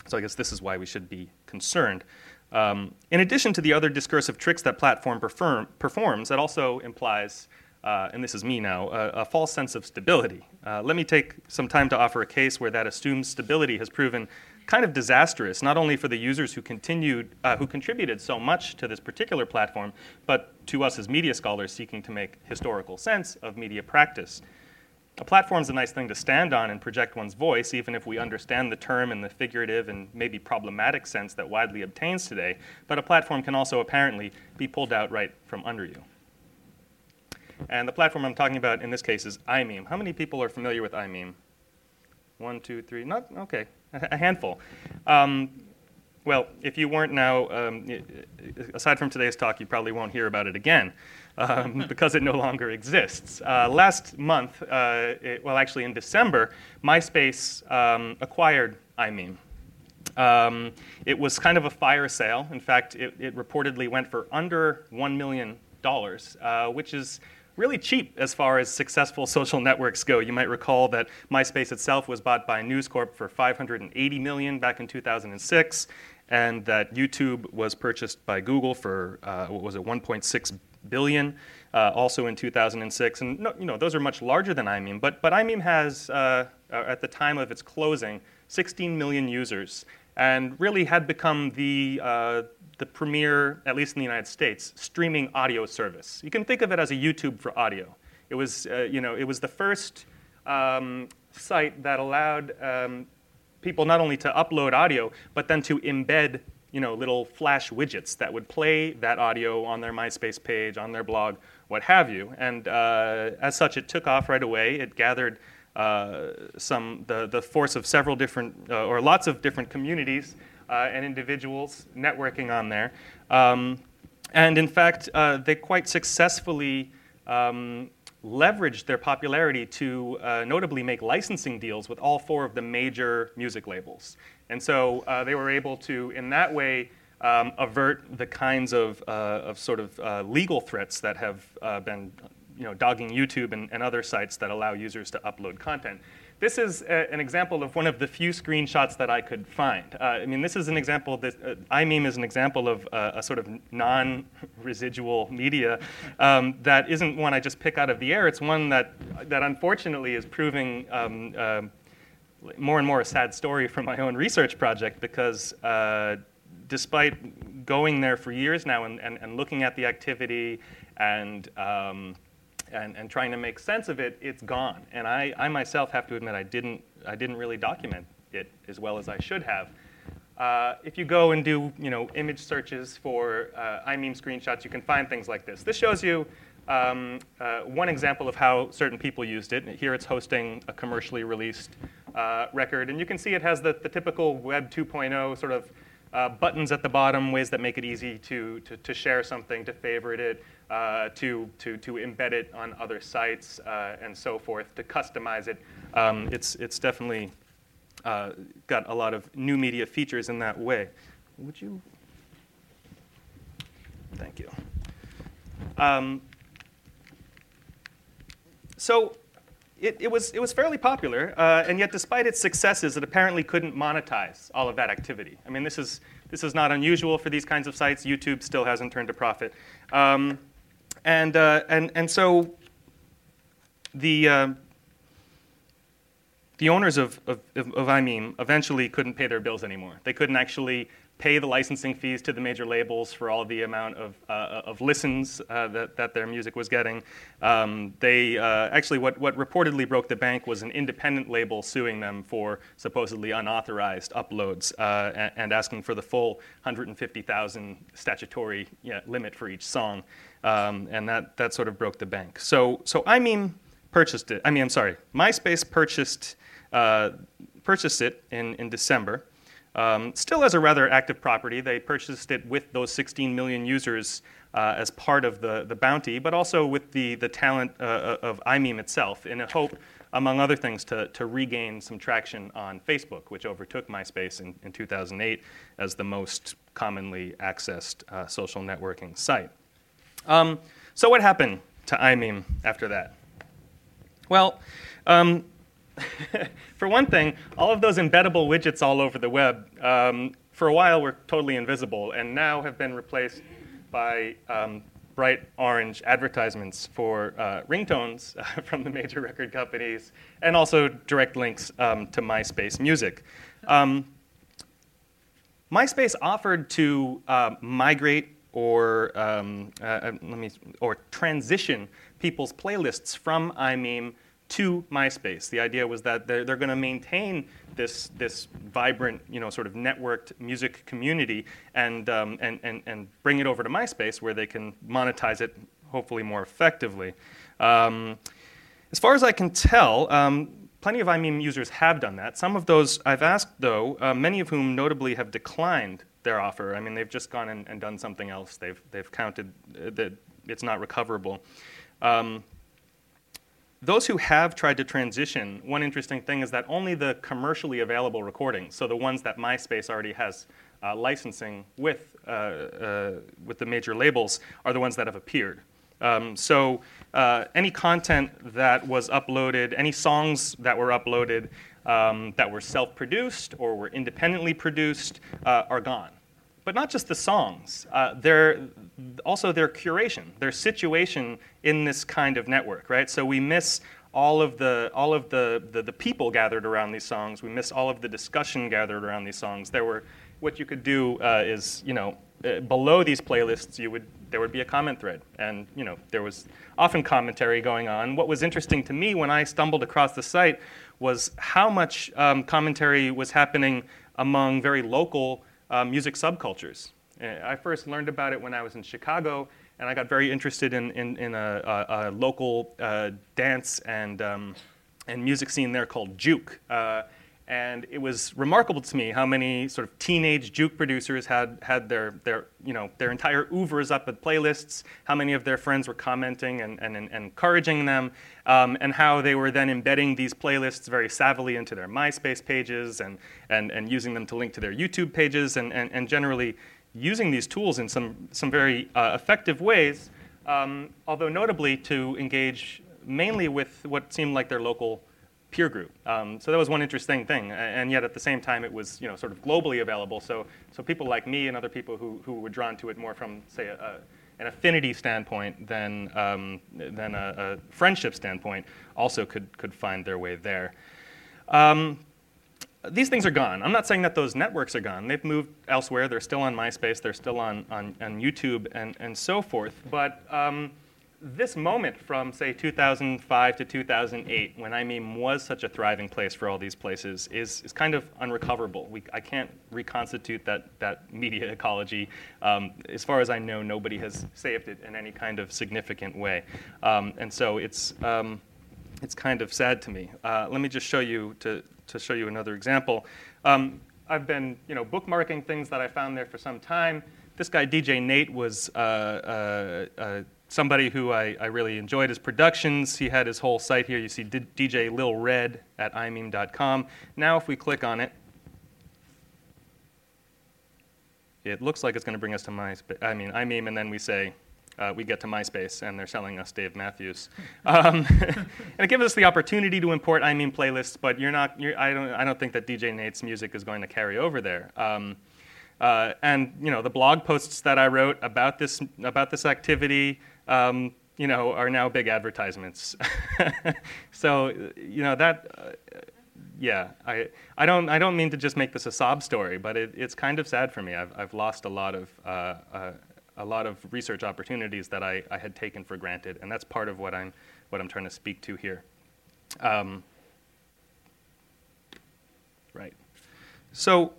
So I guess this is why we should be concerned. Um, in addition to the other discursive tricks that platform perform, performs, that also implies uh, and this is me now, a, a false sense of stability. Uh, let me take some time to offer a case where that assumed stability has proven kind of disastrous, not only for the users who continued, uh, who contributed so much to this particular platform, but to us as media scholars seeking to make historical sense of media practice. A platform is a nice thing to stand on and project one's voice, even if we understand the term in the figurative and maybe problematic sense that widely obtains today. But a platform can also apparently be pulled out right from under you. And the platform I'm talking about in this case is imeem. How many people are familiar with imeem? One, two, three, not, okay, a handful. Um, well, if you weren't now, um, aside from today's talk, you probably won't hear about it again um, because it no longer exists. Uh, last month, uh, it, well, actually in December, MySpace um, acquired imeem. Um, it was kind of a fire sale. In fact, it, it reportedly went for under $1 million, uh, which is really cheap as far as successful social networks go. You might recall that MySpace itself was bought by News Corp for 580 million back in 2006, and that YouTube was purchased by Google for uh, what was it, 1.6 billion, uh, also in 2006. And no, you know those are much larger than imeem, but but imeem has uh, at the time of its closing 16 million users, and really had become the uh, the premier, at least in the United States, streaming audio service. You can think of it as a YouTube for audio. It was, uh, you know, it was the first um, site that allowed um, people not only to upload audio, but then to embed, you know, little flash widgets that would play that audio on their MySpace page, on their blog, what have you. And uh, as such, it took off right away. It gathered uh, some the, the force of several different uh, or lots of different communities and individuals networking on there. Um, and in fact, uh, they quite successfully um, leveraged their popularity to uh, notably make licensing deals with all four of the major music labels. And so uh, they were able to, in that way, um, avert the kinds of, uh, of sort of uh, legal threats that have been you know, dogging YouTube and, and, other sites that allow users to upload content. This is a, an example of one of the few screenshots that I could find. Uh, I mean, this is an example, this, uh, imeem is an example of uh, a sort of non-residual media um, that isn't one I just pick out of the air. It's one that, that unfortunately is proving um, uh, more and more a sad story for my own research project because uh, despite going there for years now and, and, and looking at the activity and um, and, and trying to make sense of it, it's gone. And I, I myself have to admit I didn't, I didn't really document it as well as I should have. Uh, if you go and do you know, image searches for uh, imeem screenshots, you can find things like this. This shows you um, uh, one example of how certain people used it. Here it's hosting a commercially released uh, record. And you can see it has the, the typical Web 2.0 sort of uh, buttons at the bottom, ways that make it easy to, to, to share something, to favorite it, uh, to, to, to embed it on other sites, uh, and so forth, to customize it. Um, it's, it's definitely uh, got a lot of new media features in that way. Would you? Thank you. Um, so it, it, was, it was fairly popular, uh, and yet despite its successes, it apparently couldn't monetize all of that activity. I mean, this is, this is not unusual for these kinds of sites. YouTube still hasn't turned a profit. Um, and, uh, and, and so the, uh, the owners of, of, of, of eventually couldn't pay their bills anymore. They couldn't actually pay the licensing fees to the major labels for all the amount of, uh, of listens uh, that, that their music was getting. Um, they uh, actually, what, what reportedly broke the bank was an independent label suing them for supposedly unauthorized uploads uh, and, and, asking for the full 150,000 statutory limit for each song. Um, and that, that sort of broke the bank. So, so I mean, purchased it. I mean, I'm sorry, MySpace purchased, uh, purchased it in, in December. Um, still as a rather active property, they purchased it with those 16 million users uh, as part of the, the bounty, but also with the, the talent uh, uh of imeem itself in a hope, among other things, to, to regain some traction on Facebook, which overtook MySpace in, in 2008 as the most commonly accessed uh, social networking site. Um, so what happened to imeem after that? Well, um, for one thing, all of those embeddable widgets all over the web, um, for a while were totally invisible and now have been replaced by um, bright orange advertisements for uh, ringtones uh, from the major record companies and also direct links um, to MySpace music. Um, MySpace offered to uh, migrate or um, uh, uh, let me or transition people's playlists from imeem to MySpace. The idea was that they're, they're going to maintain this, this vibrant, you know, sort of networked music community and, um, and, and, and bring it over to MySpace where they can monetize it hopefully more effectively. Um, as far as I can tell, um, plenty of imeem users have done that. Some of those I've asked, though, uh, many of whom notably have declined their offer. I mean, they've just gone and, and done something else. They've, they've counted that it's not recoverable. Um, those who have tried to transition, one interesting thing is that only the commercially available recordings, so the ones that MySpace already has uh, licensing with, uh, uh, with the major labels, are the ones that have appeared. Um, so uh, any content that was uploaded, any songs that were uploaded um, that were self-produced or were independently produced uh, are gone but not just the songs, uh, their, also their curation, their situation in this kind of network, right? So we miss all of the all of the, the, the people gathered around these songs. We miss all of the discussion gathered around these songs. There were what you could do uh, is you know uh, below these playlists you would there would be a comment thread and you know there was often commentary going on. What was interesting to me when I stumbled across the site was how much um, commentary was happening among very local uh, music subcultures. I first learned about it when I was in Chicago, and I got very interested in, in, in a, a, a, local uh, dance and, um, and music scene there called Juke. Uh, and it was remarkable to me how many sort of teenage juke producers had had their, their, you know, their entire oeuvres up at playlists, how many of their friends were commenting and, and, and encouraging them, um, and how they were then embedding these playlists very savvily into their MySpace pages and, and, and using them to link to their YouTube pages, and, and, and generally using these tools in some, some very uh, effective ways, um, although notably to engage mainly with what seemed like their local peer group. Um, so that was one interesting thing, and yet at the same time it was you know sort of globally available. So so people like me and other people who, who were drawn to it more from say a, a, an affinity standpoint than um, than a, a, friendship standpoint also could could find their way there. Um, these things are gone. I'm not saying that those networks are gone. They've moved elsewhere. They're still on MySpace. They're still on, on, on YouTube and, and so forth. But um, this moment from, say, 2005 to 2008, when imeem was such a thriving place for all these places, is, is kind of unrecoverable. We, I can't reconstitute that, that media ecology. Um, as far as I know, nobody has saved it in any kind of significant way. Um, and so it's, um, it's kind of sad to me. Uh, let me just show you, to, to show you another example. Um, I've been you know, bookmarking things that I found there for some time. This guy, DJ Nate, was uh, uh, uh somebody who I, I, really enjoyed his productions. He had his whole site here. You see D- DJ Lil Red at imeem.com. Now, if we click on it, it looks like it's going to bring us to MySpace. I mean, imeem, and then we say, uh, we get to MySpace, and they're selling us Dave Matthews. Um, and it gives us the opportunity to import imeem playlists, but you're not, you're, I, don't, I don't think that DJ Nate's music is going to carry over there. Um, uh, and you know the blog posts that I wrote about this about this activity, um, you know, are now big advertisements. so, you know, that, uh, yeah, I, I, don't, I don't mean to just make this a sob story, but it, it's kind of sad for me. I've, I've lost a lot of, uh, uh, a lot of research opportunities that I, I had taken for granted, and that's part of what I'm, what I'm trying to speak to here. Um, right. So,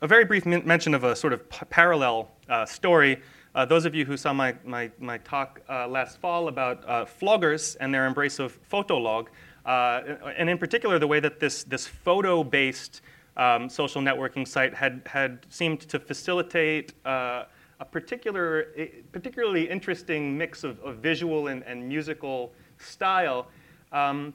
a very brief mention of a sort of p- parallel uh, story uh, those of you who saw my, my, my talk uh, last fall about uh, floggers and their embrace of Fotolog, uh, and in particular the way that this, this photo-based um, social networking site had, had seemed to facilitate uh, a particular, particularly interesting mix of, of visual and, and musical style. Um,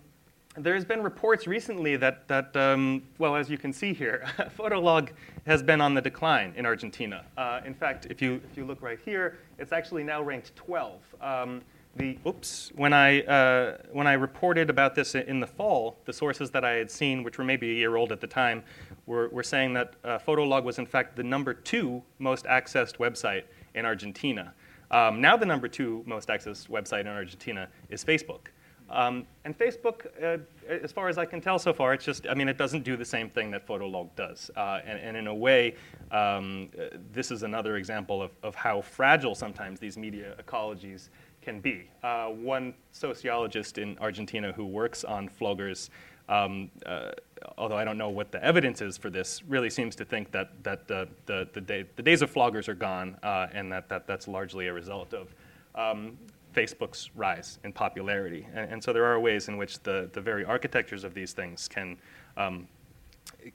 there's been reports recently that, that um, well, as you can see here, Fotolog has been on the decline in Argentina. Uh, in fact, if you, if you look right here, it's actually now ranked 12. Um, the, oops, when I, uh, when I reported about this in the fall, the sources that I had seen, which were maybe a year old at the time, were, were saying that uh, was in fact the number two most accessed website in Argentina. Um, now the number two most accessed website in Argentina is Facebook. Um, and Facebook, uh, as far as I can tell so far, it's just, I mean, it doesn't do the same thing that Fotolog does. Uh, and, and, in a way, um, this is another example of, of how fragile sometimes these media ecologies can be. Uh, one sociologist in Argentina who works on floggers, um, uh, although I don't know what the evidence is for this, really seems to think that, that the, the, day, the days of floggers are gone uh, and that, that that's largely a result of um, Facebook's rise in popularity. And, and, so there are ways in which the, the very architectures of these things can, um,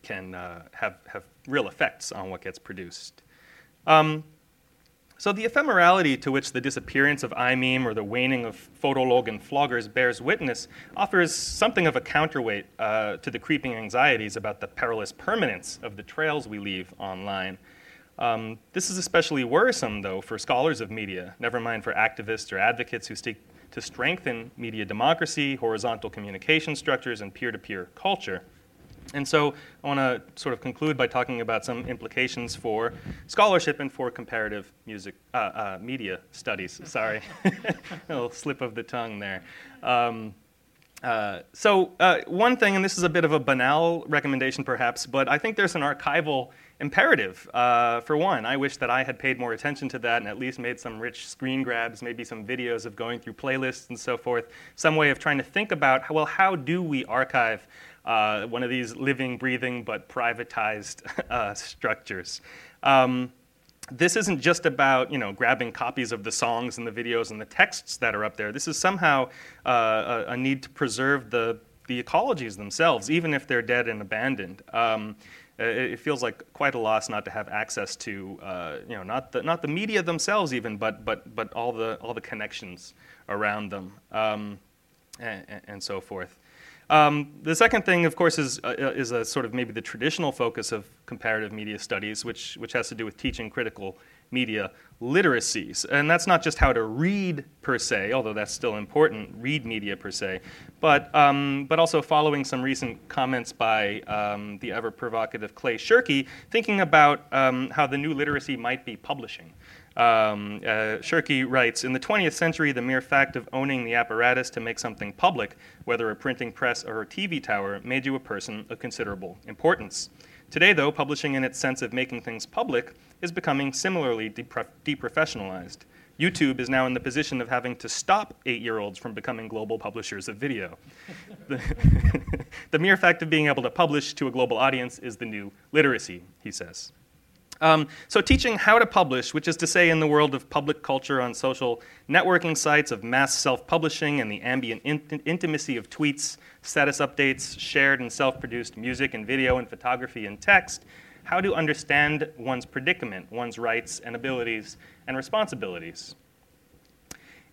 can uh, have, have real effects on what gets produced. Um, so the ephemerality to which the disappearance of imeem or the waning of Fotolog and floggers bears witness offers something of a counterweight uh, to the creeping anxieties about the perilous permanence of the trails we leave online. Um, this is especially worrisome, though, for scholars of media, never mind for activists or advocates who seek to strengthen media democracy, horizontal communication structures, and peer to peer culture. And so I want to sort of conclude by talking about some implications for scholarship and for comparative music, uh, uh, media studies. Sorry, a little slip of the tongue there. Um, uh, so uh, one thing, and this is a bit of a banal recommendation perhaps, but I think there's an archival imperative. Uh, for one, I wish that I had paid more attention to that and at least made some rich screen grabs, maybe some videos of going through playlists and so forth, some way of trying to think about, well, how do we archive uh, one of these living, breathing, but privatized uh, structures? Um, this isn't just about you know grabbing copies of the songs and the videos and the texts that are up there. This is somehow uh, a, a, need to preserve the the ecologies themselves, even if they're dead and abandoned. Um, it feels like quite a loss not to have access to, uh, you know, not the, not the media themselves even, but, but, but all, the, all the connections around them um, and, and, so forth. Um, the second thing, of course, is, uh, is a sort of maybe the traditional focus of comparative media studies, which, which has to do with teaching critical media literacies. And that's not just how to read per se, although that's still important, read media per se, but, um, but also following some recent comments by um, the ever provocative Clay Shirky, thinking about um, how the new literacy might be publishing. Um, uh, Shirky writes In the 20th century, the mere fact of owning the apparatus to make something public, whether a printing press or a TV tower, made you a person of considerable importance. Today, though, publishing in its sense of making things public is becoming similarly depro- deprofessionalized. YouTube is now in the position of having to stop eight year olds from becoming global publishers of video. the, the mere fact of being able to publish to a global audience is the new literacy, he says. Um, so, teaching how to publish, which is to say, in the world of public culture on social networking sites, of mass self publishing, and the ambient in- intimacy of tweets, status updates, shared and self produced music and video and photography and text, how to understand one's predicament, one's rights and abilities and responsibilities.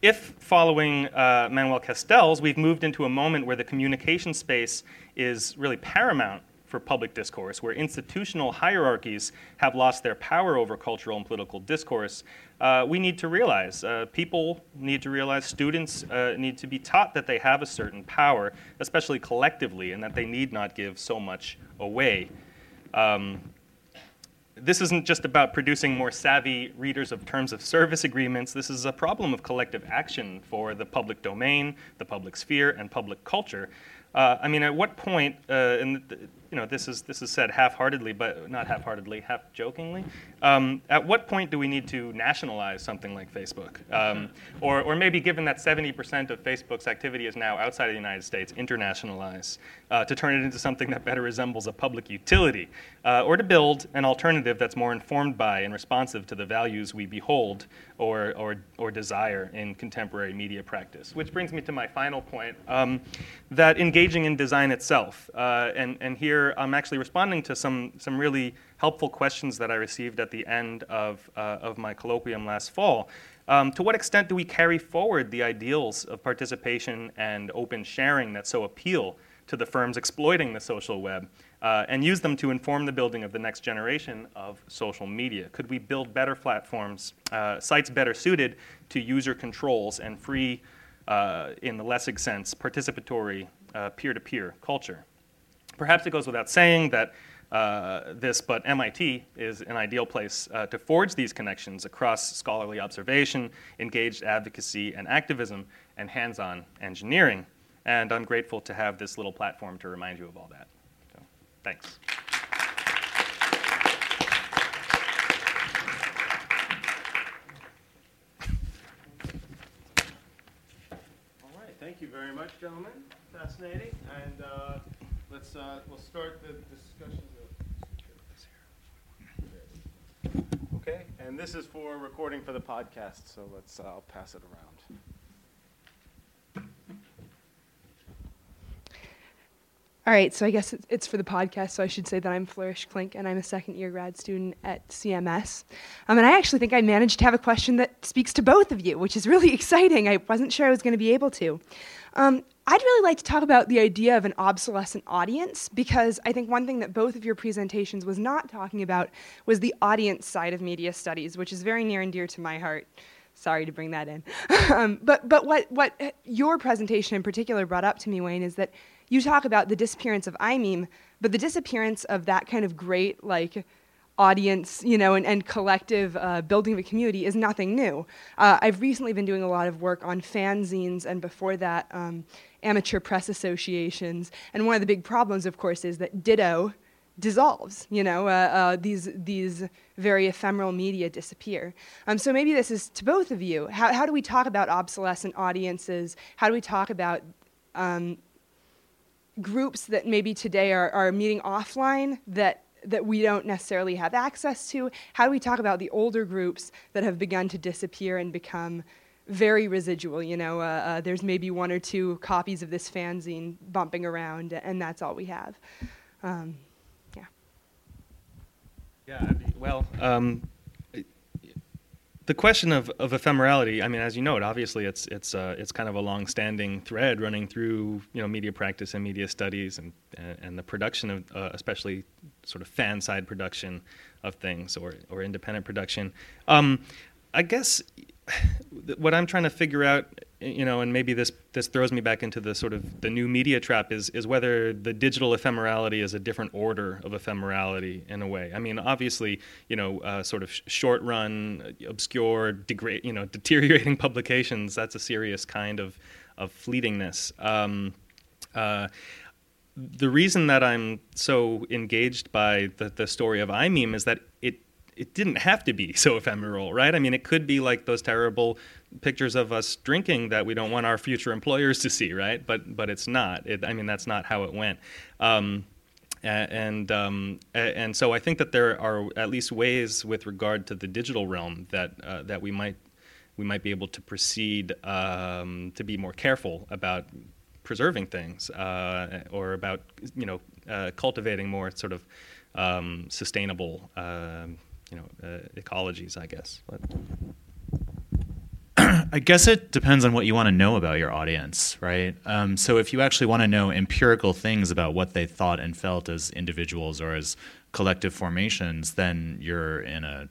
If, following uh, Manuel Castells, we've moved into a moment where the communication space is really paramount for public discourse, where institutional hierarchies have lost their power over cultural and political discourse, uh, we need to realize, uh, people need to realize, students uh, need to be taught that they have a certain power, especially collectively, and that they need not give so much away. Um, this isn't just about producing more savvy readers of terms of service agreements. This is a problem of collective action for the public domain, the public sphere, and public culture. Uh, I mean, at what point, uh, you know, this is this is said half-heartedly, but not half-heartedly, half-jokingly. Um, at what point do we need to nationalize something like Facebook, um, or or maybe given that 70% of Facebook's activity is now outside of the United States, internationalize uh, to turn it into something that better resembles a public utility, uh, or to build an alternative that's more informed by and responsive to the values we behold or or or desire in contemporary media practice. Which brings me to my final point: um, that engaging in design itself, uh, and and here here I'm actually responding to some, some really helpful questions that I received at the end of, uh, of my colloquium last fall. Um, to what extent do we carry forward the ideals of participation and open sharing that so appeal to the firms exploiting the social web uh, and use them to inform the building of the next generation of social media? Could we build better platforms, uh, sites better suited to user controls and free, uh, in the Lessig sense, participatory peer to peer culture? Perhaps it goes without saying that uh, this, but MIT is an ideal place uh, to forge these connections across scholarly observation, engaged advocacy and activism, and hands on engineering. And I'm grateful to have this little platform to remind you of all that. So, thanks. All right, thank you very much, gentlemen. Fascinating. And uh, let's uh, we'll start the discussion. Okay, and this is for recording for the podcast, so let's uh, I'll pass it around. All right, so I guess it's for the podcast, so I should say that I'm Flourish Klink, and I'm a second year grad student at CMS. Um, and I actually think I managed to have a question that speaks to both of you, which is really exciting. I wasn't sure I was going to be able to. Um, I'd really like to talk about the idea of an obsolescent audience because I think one thing that both of your presentations was not talking about was the audience side of media studies, which is very near and dear to my heart. Sorry to bring that in. um, but but what, what your presentation in particular brought up to me, Wayne, is that you talk about the disappearance of imeem, but the disappearance of that kind of great, like, audience, you know, and, and collective uh, building of a community is nothing new. Uh, I've recently been doing a lot of work on fanzines, and before that, um, amateur press associations. And one of the big problems, of course, is that Ditto dissolves. You know, uh, uh, these these very ephemeral media disappear. Um, so maybe this is to both of you. How how do we talk about obsolescent audiences? How do we talk about um, groups that maybe today are, are meeting offline that that we don't necessarily have access to? How do we talk about the older groups that have begun to disappear and become very residual. You know, uh, uh, there's maybe one or two copies of this fanzine bumping around, and that's all we have. Um, yeah. Yeah. Well, um, the question of, of ephemerality. I mean, as you know, it obviously it's it's uh, it's kind of a long-standing thread running through you know media practice and media studies and and, the production of uh, especially sort of fan side production of things or, or independent production. Um, I guess what I'm trying to figure out, you know, and maybe this this throws me back into the sort of the new media trap is is whether the digital ephemerality is a different order of ephemerality in a way. I mean, obviously, you know, uh, sort of short run, obscure, degrade, you know, deteriorating publications. That's a serious kind of of fleetingness. Um, uh, the reason that I'm so engaged by the, the story of imeem is that it it didn't have to be so ephemeral, right? I mean, it could be like those terrible pictures of us drinking that we don't want our future employers to see, right? But but it's not. It, I mean, that's not how it went. Um, and um, and so I think that there are at least ways with regard to the digital realm that uh, that we might we might be able to proceed um, to be more careful about preserving things uh, or about you know uh, cultivating more sort of um, sustainable um, you know uh, ecologies, I guess. But. I guess it depends on what you want to know about your audience, right? Um, so if you actually want to know empirical things about what they thought and felt as individuals or as collective formations, then you're in a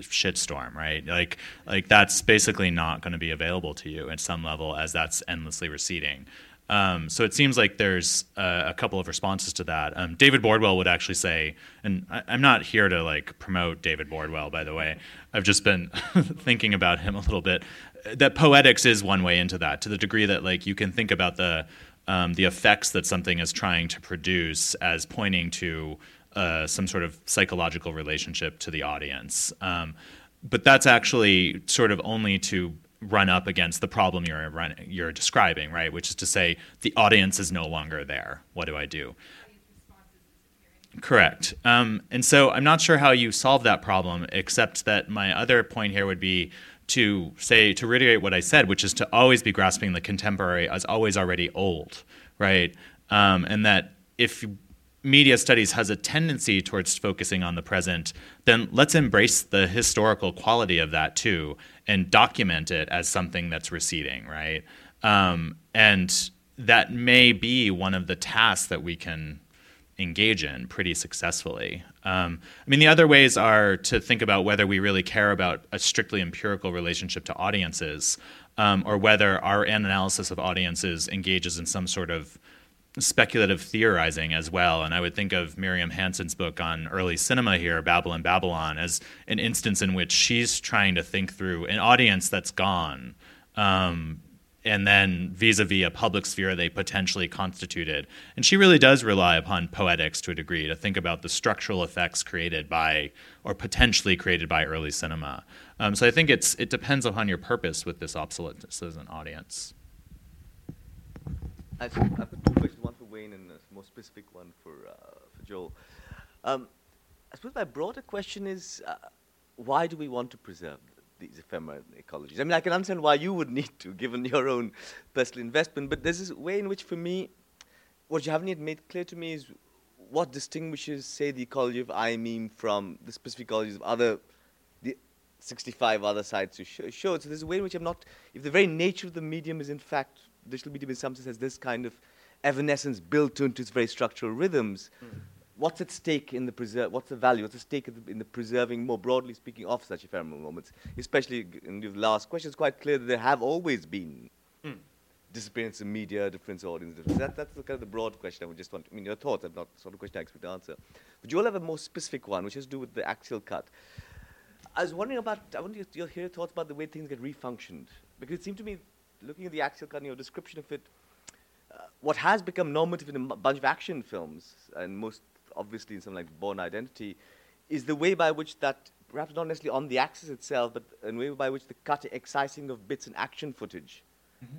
shitstorm, right? Like, like that's basically not going to be available to you at some level as that's endlessly receding. Um, so it seems like there's a couple of responses to that. Um, David Bordwell would actually say, and I, am not here to like promote David Bordwell, by the way. I've just been thinking about him a little bit. That poetics is one way into that, to the degree that like you can think about the um, the effects that something is trying to produce as pointing to uh, some sort of psychological relationship to the audience. Um, but that's actually sort of only to run up against the problem you're run, you're describing, right? Which is to say, the audience is no longer there. What do I do? Correct. Um, and so I'm not sure how you solve that problem, except that my other point here would be to say, to reiterate what I said, which is to always be grasping the contemporary as always already old, right? Um, and that if media studies has a tendency towards focusing on the present, then let's embrace the historical quality of that too and document it as something that's receding, right? Um, and that may be one of the tasks that we can engage in pretty successfully. Um, I mean, the other ways are to think about whether we really care about a strictly empirical relationship to audiences, um, or whether our analysis of audiences engages in some sort of speculative theorizing as well. And I would think of Miriam Hansen's book on early cinema here, Babylon Babylon, as an instance in which she's trying to think through an audience that's gone. Um, and then vis-a-vis a public sphere they potentially constituted and she really does rely upon poetics to a degree to think about the structural effects created by or potentially created by early cinema um, so i think it's it depends upon your purpose with this obsolescent audience I've got Wayne and a more specific one for, uh, for Joel. Um, I suppose my broader question is, uh, why do we want to preserve these ephemeral ecologies? I mean, I can understand why you would need to, given your own personal investment, but there's this way in which, for me, what you haven't yet made clear to me is what distinguishes, say, the ecology of imeem from the specific ecologies of other, 65 other sites you sh showed. So there's a way in which I'm not, if the very nature of the medium is in fact digital medium in some sense has this kind of evanescence built into its very structural rhythms. Mm. What's at stake in the preserve? What's the value? What's at stake in the preserving, more broadly speaking, of such ephemeral moments? Especially in the last question, it's quite clear that there have always been mm. disappearance of media, difference of audience. That, that's the kind of the broad question. I would just want. I mean, your thoughts. I'm not the sort of question I expect to answer. But you all have a more specific one, which has to do with the axial cut. I was wondering about. I to hear your thoughts about the way things get refunctioned because it seemed to me looking at the axial cut and your description of it, what has become normative in a m- bunch of action films, and most obviously in something like Bourne Identity, is the way by which that, perhaps not necessarily on the axis itself, but a way by which the cut excising of bits and action footage mm-hmm.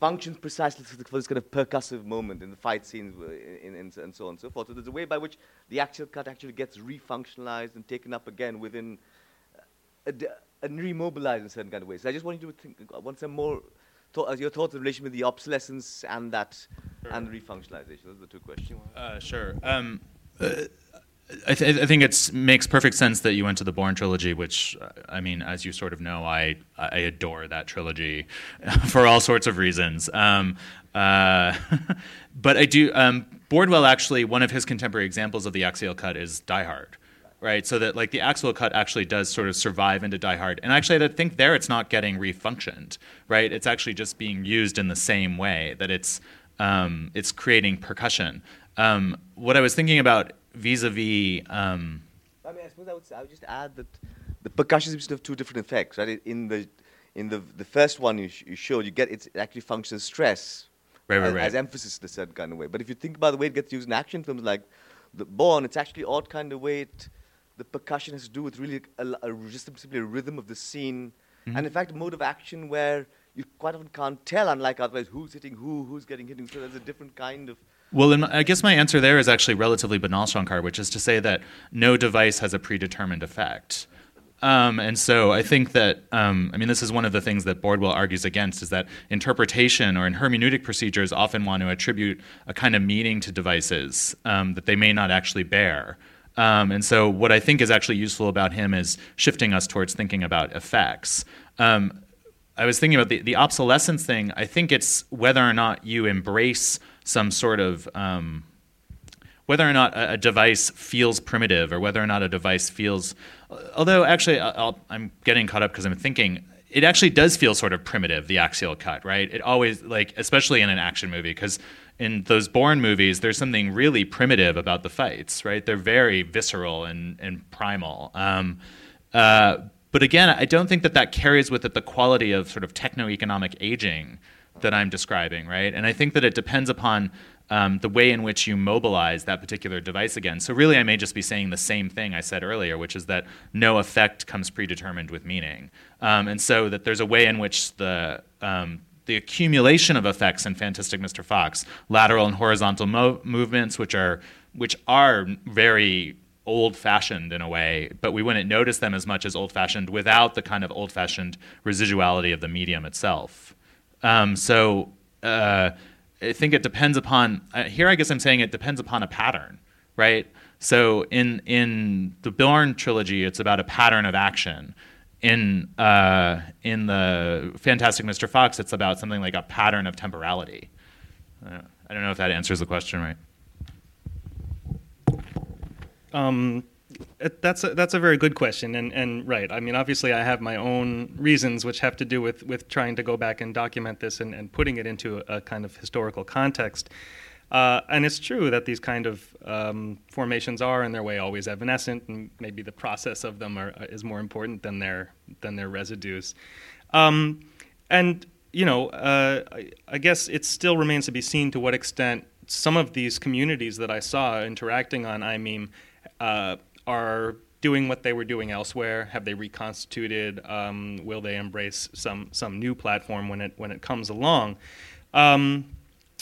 functions precisely for, this kind of percussive moment in the fight scenes uh, in, in, and so on and so forth. So there's a way by which the axial cut actually gets refunctionalized and taken up again within, uh, and remobilized in certain kind of ways. So I just want you to think, I want some more th- your thoughts in relation with the obsolescence and that sure. and refunctionalization? Those are the two questions. Uh, sure. Um, uh, I, th- I, think it makes perfect sense that you went to the Bourne trilogy, which, uh, I mean, as you sort of know, I I adore that trilogy for all sorts of reasons. Um, uh, but I do. Um, Bordwell actually, one of his contemporary examples of the axial cut is Die Hard, right? So that like the axial cut actually does sort of survive into Die Hard. And actually, I think there it's not getting refunctioned, right? It's actually just being used in the same way that it's um, it's creating percussion. Um, what I was thinking about vis-a-vis. Um, I mean, I suppose I would, I would just add that the percussion seems to have two different effects, right? In the in the the first one you, sh- you showed, you get it actually functions stress, Right, right, as, right. as emphasis in a certain kind of way. But if you think about the way it gets used in action films like The Bourne, it's actually odd kind of way it, the percussion has to do with really a, a, just simply a rhythm of the scene, Mhm. and in fact a mode of action where you quite often can't tell, unlike otherwise, who's hitting who, who's getting hit. So there's a different kind of Well, then I guess my answer there is actually relatively banal, Shankar, which is to say that no device has a predetermined effect. Um, and so I think that, um, I mean, this is one of the things that Bordwell argues against is that interpretation or in hermeneutic procedures often want to attribute a kind of meaning to devices um, that they may not actually bear. Um, and so what I think is actually useful about him is shifting us towards thinking about effects. Um, I was thinking about the, the obsolescence thing. I think it's whether or not you embrace some sort of um, whether or not a, device feels primitive or whether or not a device feels. Although actually, I- I'm getting caught up because I'm thinking it actually does feel sort of primitive. The axial cut, right? It always like, especially in an action movie, because in those Bourne movies, there's something really primitive about the fights, right? They're very visceral and and primal. Um, uh, but again, I don't think that that carries with it the quality of sort of techno-economic aging that I'm describing, right? And I think that it depends upon um, the way in which you mobilize that particular device again. So really, I may just be saying the same thing I said earlier, which is that no effect comes predetermined with meaning, um, and so that there's a way in which the um, the accumulation of effects in Fantastic Mr. Fox, lateral and horizontal mo- movements, which are which are very old-fashioned in a way, but we wouldn't notice them as much as old-fashioned without the kind of old-fashioned residuality of the medium itself. Um, so uh, I think it depends upon. Uh, here, I guess I'm saying it depends upon a pattern, right? So in in the Bourne trilogy, it's about a pattern of action. In uh, in the Fantastic Mr. Fox, it's about something like a pattern of temporality. Uh, I don't know if that answers the question right. Um, that's a, that's a very good question, and, and right. I mean, obviously, I have my own reasons, which have to do with, with trying to go back and document this and, and putting it into a kind of historical context. Uh, and it's true that these kind of um, formations are, in their way, always evanescent, and maybe the process of them are, is more important than their than their residues. Um, and you know, uh, I, I guess it still remains to be seen to what extent some of these communities that I saw interacting on imeem uh, are doing what they were doing elsewhere. Have they reconstituted? Um, will they embrace some some new platform when it when it comes along? Um,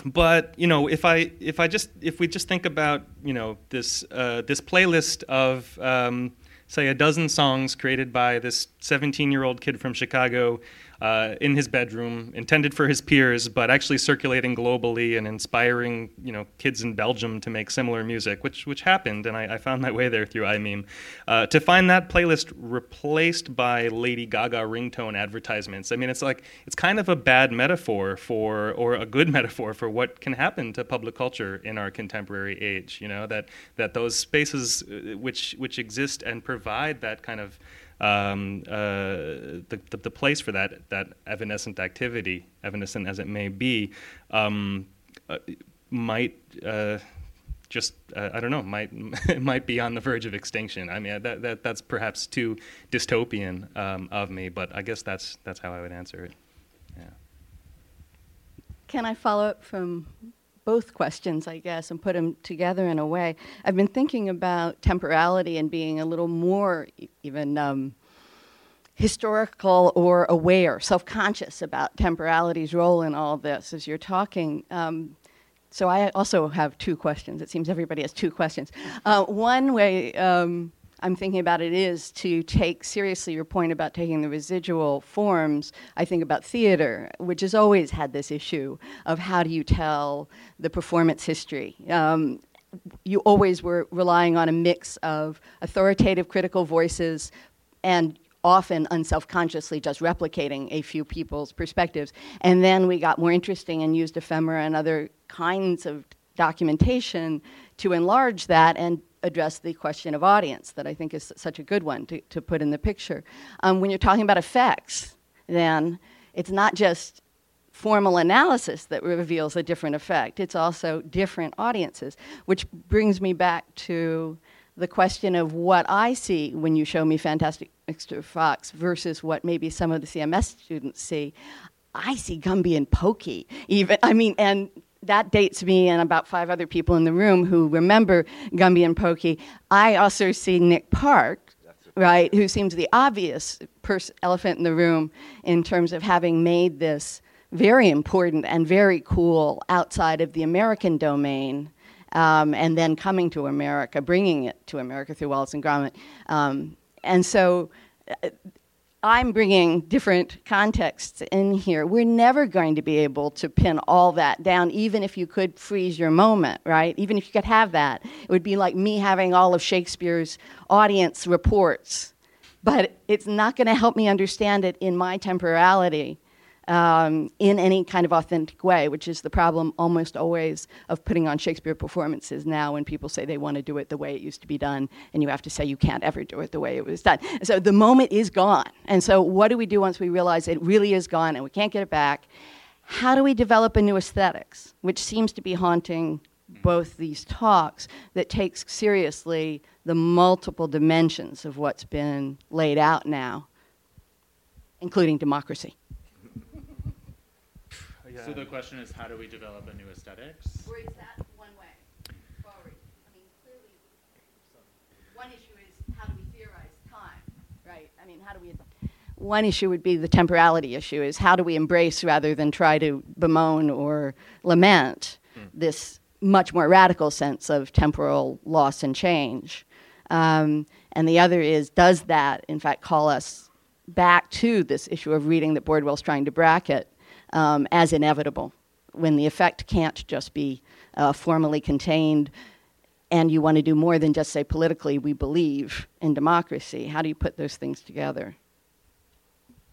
but you know, if I if I just if we just think about you know this uh, this playlist of um, say a dozen songs created by this 17 year old kid from Chicago uh, in his bedroom, intended for his peers, but actually circulating globally and inspiring you know kids in Belgium to make similar music, which which happened, and I, I found my way there through imeem. Uh, to find that playlist replaced by Lady Gaga ringtone advertisements, I mean, it's like it's kind of a bad metaphor for, or a good metaphor for what can happen to public culture in our contemporary age. You know that that those spaces uh, which which exist and provide that kind of um, uh, the, the, the place for that that evanescent activity, evanescent as it may be, um, uh, might uh, just uh, I don't know might might be on the verge of extinction. I mean that, that that's perhaps too dystopian um, of me, but I guess that's that's how I would answer it. Yeah. Can I follow up from both questions, I guess, and put them together in a way? I've been thinking about temporality and being a little more even um, historical or aware, self conscious about temporality's role in all this as you're talking. Um, so I also have two questions. It seems everybody has two questions. Uh, one way um, I'm thinking about it is to take seriously your point about taking the residual forms. I think about theater, which has always had this issue of how do you tell the performance history. Um, you always were relying on a mix of authoritative critical voices and often unself-consciously just replicating a few people's perspectives. And then we got more interesting and used ephemera and other kinds of documentation to enlarge that and address the question of audience that I think is such a good one to, to put in the picture. Um, when you're talking about effects, then it's not just formal analysis that reveals a different effect, it's also different audiences, which brings me back to the question of what I see when you show me Fantastic Mr. Fox versus what maybe some of the CMS students see. I see Gumby and Pokey, even. I mean, and that dates me and about five other people in the room who remember Gumby and Pokey. I also see Nick Park, right, who seems the obvious pers- elephant in the room in terms of having made this very important and very cool outside of the American domain um, and then coming to America, bringing it to America through Wallace and Gromit. Um, and so uh, I'm bringing different contexts in here. We're never going to be able to pin all that down, even if you could freeze your moment, right? Even if you could have that. It would be like me having all of Shakespeare's audience reports. But it's not going to help me understand it in my temporality um, in any kind of authentic way, which is the problem almost always of putting on Shakespeare performances now when people say they want to do it the way it used to be done, and you have to say you can't ever do it the way it was done. So the moment is gone. And so, what do we do once we realize it really is gone and we can't get it back? How do we develop a new aesthetics, which seems to be haunting both these talks, that takes seriously the multiple dimensions of what's been laid out now, including democracy? Yeah. So the question is, how do we develop a new aesthetics? Or is that one way forward? I mean, clearly, one issue is how do we theorize time, right? I mean, how do we? One issue would be the temporality issue: is how do we embrace rather than try to bemoan or lament mm. this much more radical sense of temporal loss and change. Um, and the other is, does that in fact call us back to this issue of reading that Bordwell's trying to bracket um, as inevitable when the effect can't just be uh, formally contained and you want to do more than just say politically we believe in democracy how do you put those things together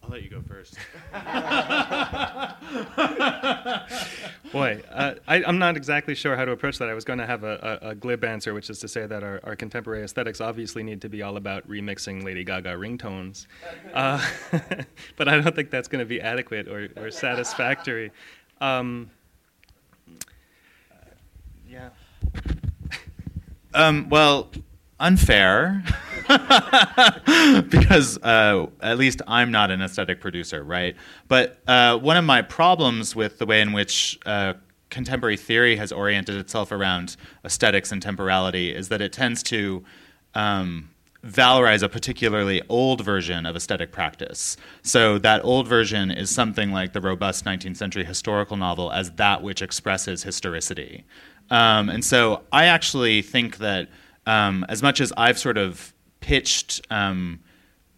I'll let you go first. Boy, uh, I, am not exactly sure how to approach that. I was going to have a, a, a, glib answer, which is to say that our, our, contemporary aesthetics obviously need to be all about remixing Lady Gaga ringtones. Uh, but I don't think that's going to be adequate or, or satisfactory. Um, yeah. Um, well, unfair because uh, at least I'm not an aesthetic producer, right? But uh, one of my problems with the way in which uh, contemporary theory has oriented itself around aesthetics and temporality is that it tends to um, valorize a particularly old version of aesthetic practice. So that old version is something like the robust 19th century historical novel as that which expresses historicity. Um, and so I actually think that um, as much as I've sort of pitched um,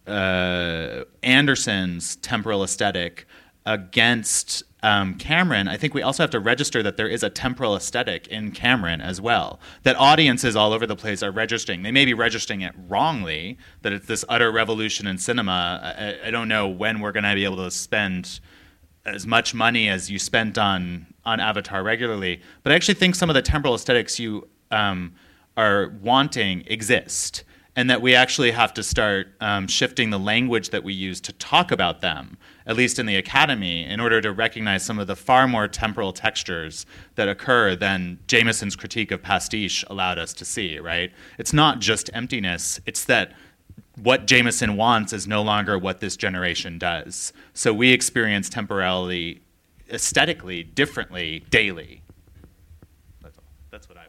uh, Anderson's temporal aesthetic against um, Cameron, I think we also have to register that there is a temporal aesthetic in Cameron as well. That audiences all over the place are registering. They may be registering it wrongly, that it's this utter revolution in cinema. I, I don't know when we're going to be able to spend as much money as you spent on on Avatar regularly. But I actually think some of the temporal aesthetics you um, are wanting exist and that we actually have to start um, shifting the language that we use to talk about them, at least in the academy, in order to recognize some of the far more temporal textures that occur than Jameson's critique of pastiche allowed us to see, right? It's not just emptiness, it's that what Jameson wants is no longer what this generation does. So we experience temporality aesthetically differently daily. That's, all. That's what I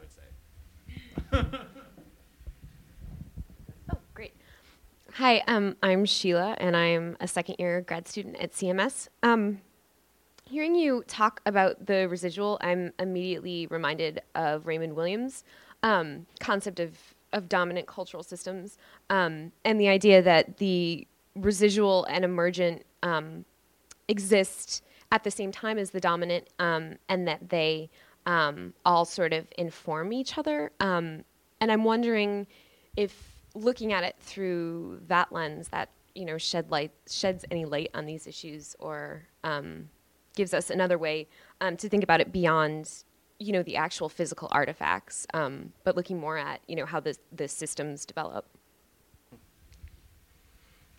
would say. Hi, um, I'm Sheila, and I'm a second year grad student at CMS. Um, hearing you talk about the residual, I'm immediately reminded of Raymond Williams' um, concept of, of dominant cultural systems um, and the idea that the residual and emergent um, exist at the same time as the dominant um, and that they all sort of inform each other. and I'm wondering if looking at it through that lens, that you know shed light sheds any light on these issues, or um, gives us another way um, to think about it beyond you know the actual physical artifacts, um, but looking more at you know how the the systems develop.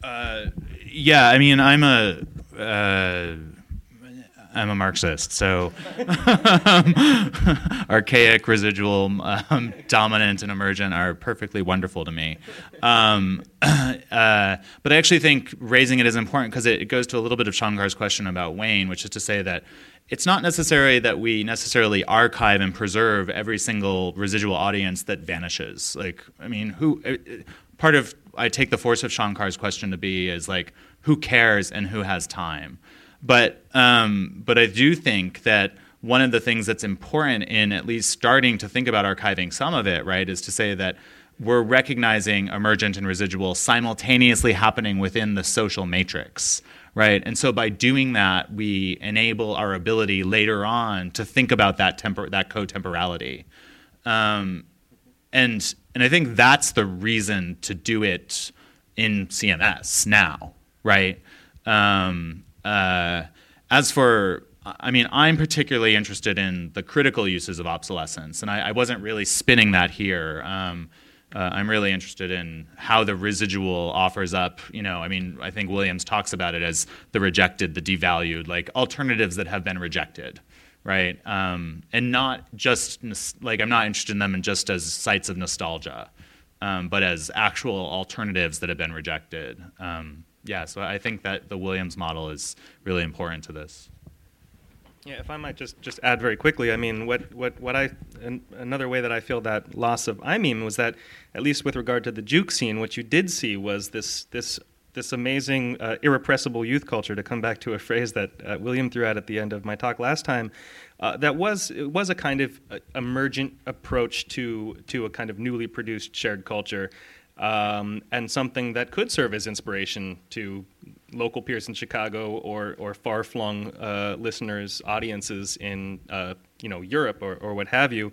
Uh, yeah, I mean, I'm a uh, I'm a Marxist, so archaic, residual, um, dominant, and emergent are perfectly wonderful to me. Um, uh, but I actually think raising it is important because it, it, goes to a little bit of Shankar's question about Wayne, which is to say that it's not necessary that we necessarily archive and preserve every single residual audience that vanishes. Like, I mean, who? Uh, part of I take the force of Shankar's question to be is like, who cares and who has time? But um, but I do think that one of the things that's important in at least starting to think about archiving some of it, right, is to say that we're recognizing emergent and residual simultaneously happening within the social matrix, right? And so by doing that, we enable our ability later on to think about that tempor- that co-temporality. Um, and and I think that's the reason to do it in CMS now, right? Um, uh, as for, I mean, I'm particularly interested in the critical uses of obsolescence, and I, I wasn't really spinning that here. Um, uh, I'm really interested in how the residual offers up, you know, I mean, I think Williams talks about it as the rejected, the devalued, like alternatives that have been rejected, right? Um, and not just, like, I'm not interested in them in just as sites of nostalgia, um, but as actual alternatives that have been rejected. Um, yeah, so I think that the Williams model is really important to this. Yeah, if I might just, just add very quickly, I mean, what, what, what I, an, another way that I feel that loss of imeem was that, at least with regard to the juke scene, what you did see was this, this, this amazing, uh, irrepressible youth culture, to come back to a phrase that uh, William threw out at the end of my talk last time, uh, that was, it was a kind of uh, emergent approach to, to a kind of newly produced shared culture um, and something that could serve as inspiration to local peers in Chicago or, or far-flung uh, listeners, audiences in uh, you know Europe or, or what have you.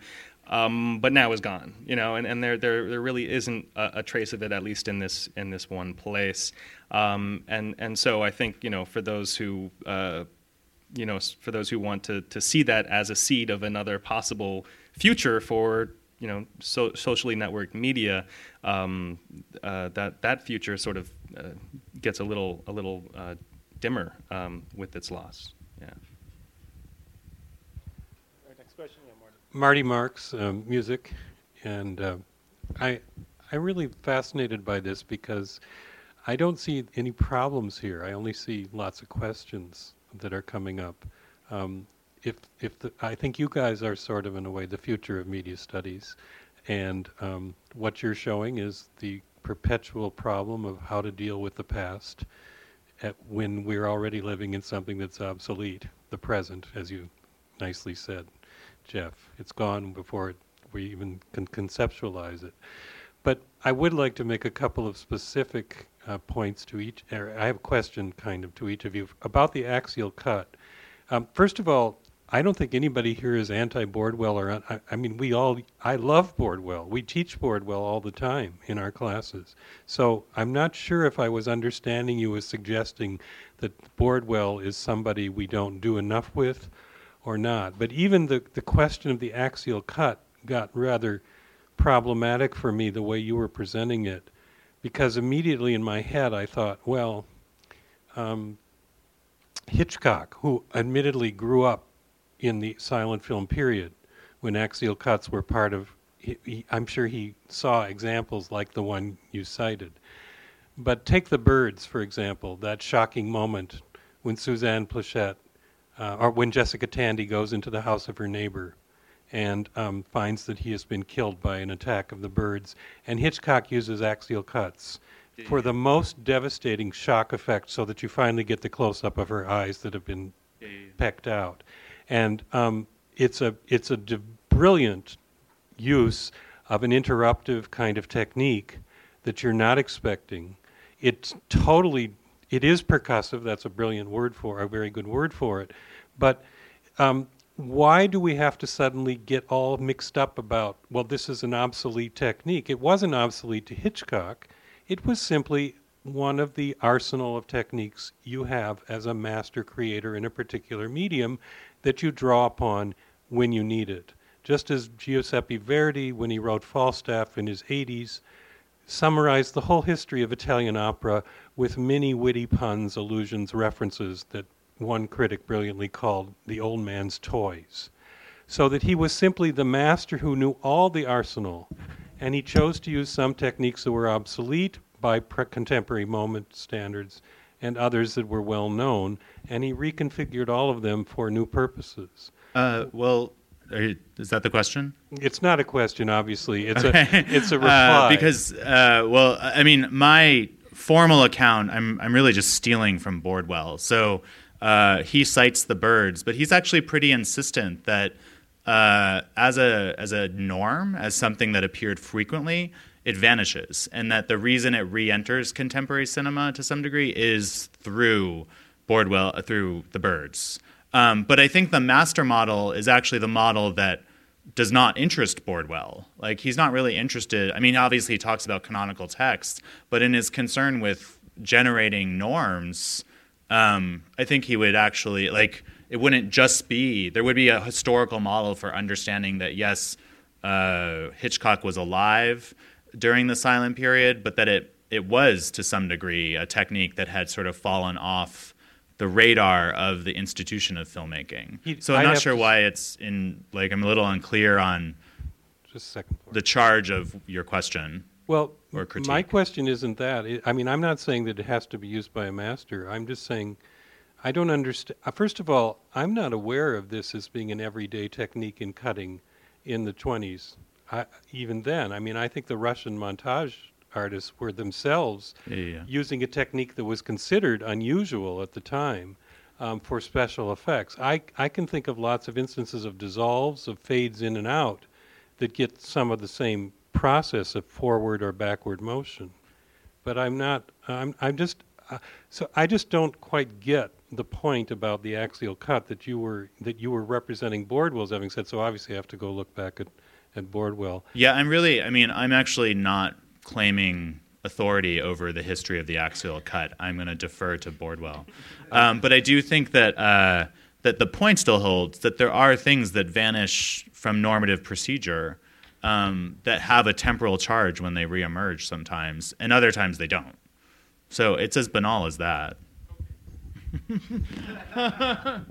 Um, but now is gone, you know, and, and there, there, there really isn't a, a, trace of it, at least in this, in this one place. Um, and, and so I think, you know, for those who, uh, you know, for those who want to, to see that as a seed of another possible future for you know so, socially networked media, um, uh, that that future sort of uh, gets a little a little uh, dimmer um, with its loss. Yeah. next question, yeah, Marty. Marty Marks, um, music, and uh, I I'm really fascinated by this because I don't see any problems here. I only see lots of questions that are coming up. If if the, I think you guys are sort of in a way the future of media studies, and um, what you're showing is the perpetual problem of how to deal with the past when we're already living in something that's obsolete, the present, as you nicely said, Jeff. It's gone before it, we even can conceptualize it. But I would like to make a couple of specific uh, points to each. I have a question, kind of, to each of you about the axial cut. Um, first of all, I don't think anybody here is anti Bordwell or I, I, mean we all I love Bordwell. We teach Bordwell all the time in our classes. So I'm not sure if I was understanding you as suggesting that Bordwell is somebody we don't do enough with or not. But even the the question of the axial cut got rather problematic for me the way you were presenting it because immediately in my head I thought, well, um, Hitchcock, who admittedly grew up in the silent film period when axial cuts were part of he, he, I'm sure he saw examples like the one you cited. But take the birds, for example, that shocking moment when Suzanne Pleshette, uh, or when Jessica Tandy goes into the house of her neighbor and um, finds that he has been killed by an attack of the birds. And Hitchcock uses axial cuts for the most devastating shock effect so that you finally get the close up of her eyes that have been pecked out and um, it's a it's a brilliant use of an interruptive kind of technique that you're not expecting. It's totally it is percussive. That's a brilliant word for a very good word for it, but. Um, why do we have to suddenly get all mixed up about, well, this is an obsolete technique? It wasn't obsolete to Hitchcock. It was simply one of the arsenal of techniques you have as a master creator in a particular medium that you draw upon when you need it. just as Giuseppe Verdi, when he wrote Falstaff in his 80s, summarized the whole history of Italian opera with many witty puns, allusions, references that one critic brilliantly called the old man's toys. So that he was simply the master who knew all the arsenal, and he chose to use some techniques that were obsolete by contemporary moment standards and others that were well known, and he reconfigured all of them for new purposes. Uh, well, you, is that the question? It's not a question, obviously. It's okay. a it's a Uh, reply. because, uh, well, I mean, my formal account, I'm I'm really just stealing from Bordwell. So uh, he cites the birds, but he's actually pretty insistent that uh, as a as a norm, as something that appeared frequently, it vanishes, and that the reason it re-enters contemporary cinema to some degree is through Bordwell, uh, through the birds. Um, but I think the master model is actually the model that does not interest Bordwell. Like he's not really interested. I mean, obviously he talks about canonical texts, but in his concern with generating norms, um, I think he would actually like it wouldn't just be there would be a historical model for understanding that yes, uh, Hitchcock was alive during the silent period, but that it it was to some degree a technique that had sort of fallen off the radar of the institution of filmmaking. He- so I'm I not sure why it's in like I'm a little unclear on just a second the charge of your question. Well, or critique. my question isn't that. It, I mean, I'm not saying that it has to be used by a master. I'm just saying I don't understand. Uh, first of all, I'm not aware of this as being an everyday technique in cutting in the 20s. I, even then, I mean, I think the Russian montage artists were themselves Yeah, using a technique that was considered unusual at the time um, for special effects. I, I can think of lots of instances of dissolves, of fades in and out, that get some of the same process of forward or backward motion. But I'm not. I'm. I'm just. Uh, so I just don't quite get the point about the axial cut that you were that you were representing Bordwell's having said. So obviously, I have to go look back at at Bordwell. Yeah, I'm really. I mean, I'm actually not claiming authority over the history of the axial cut. I'm going to defer to Bordwell, um, but I do think that uh, that the point still holds that there are things that vanish from normative procedure um, that have a temporal charge when they reemerge sometimes, and other times they don't. So it's as banal as that.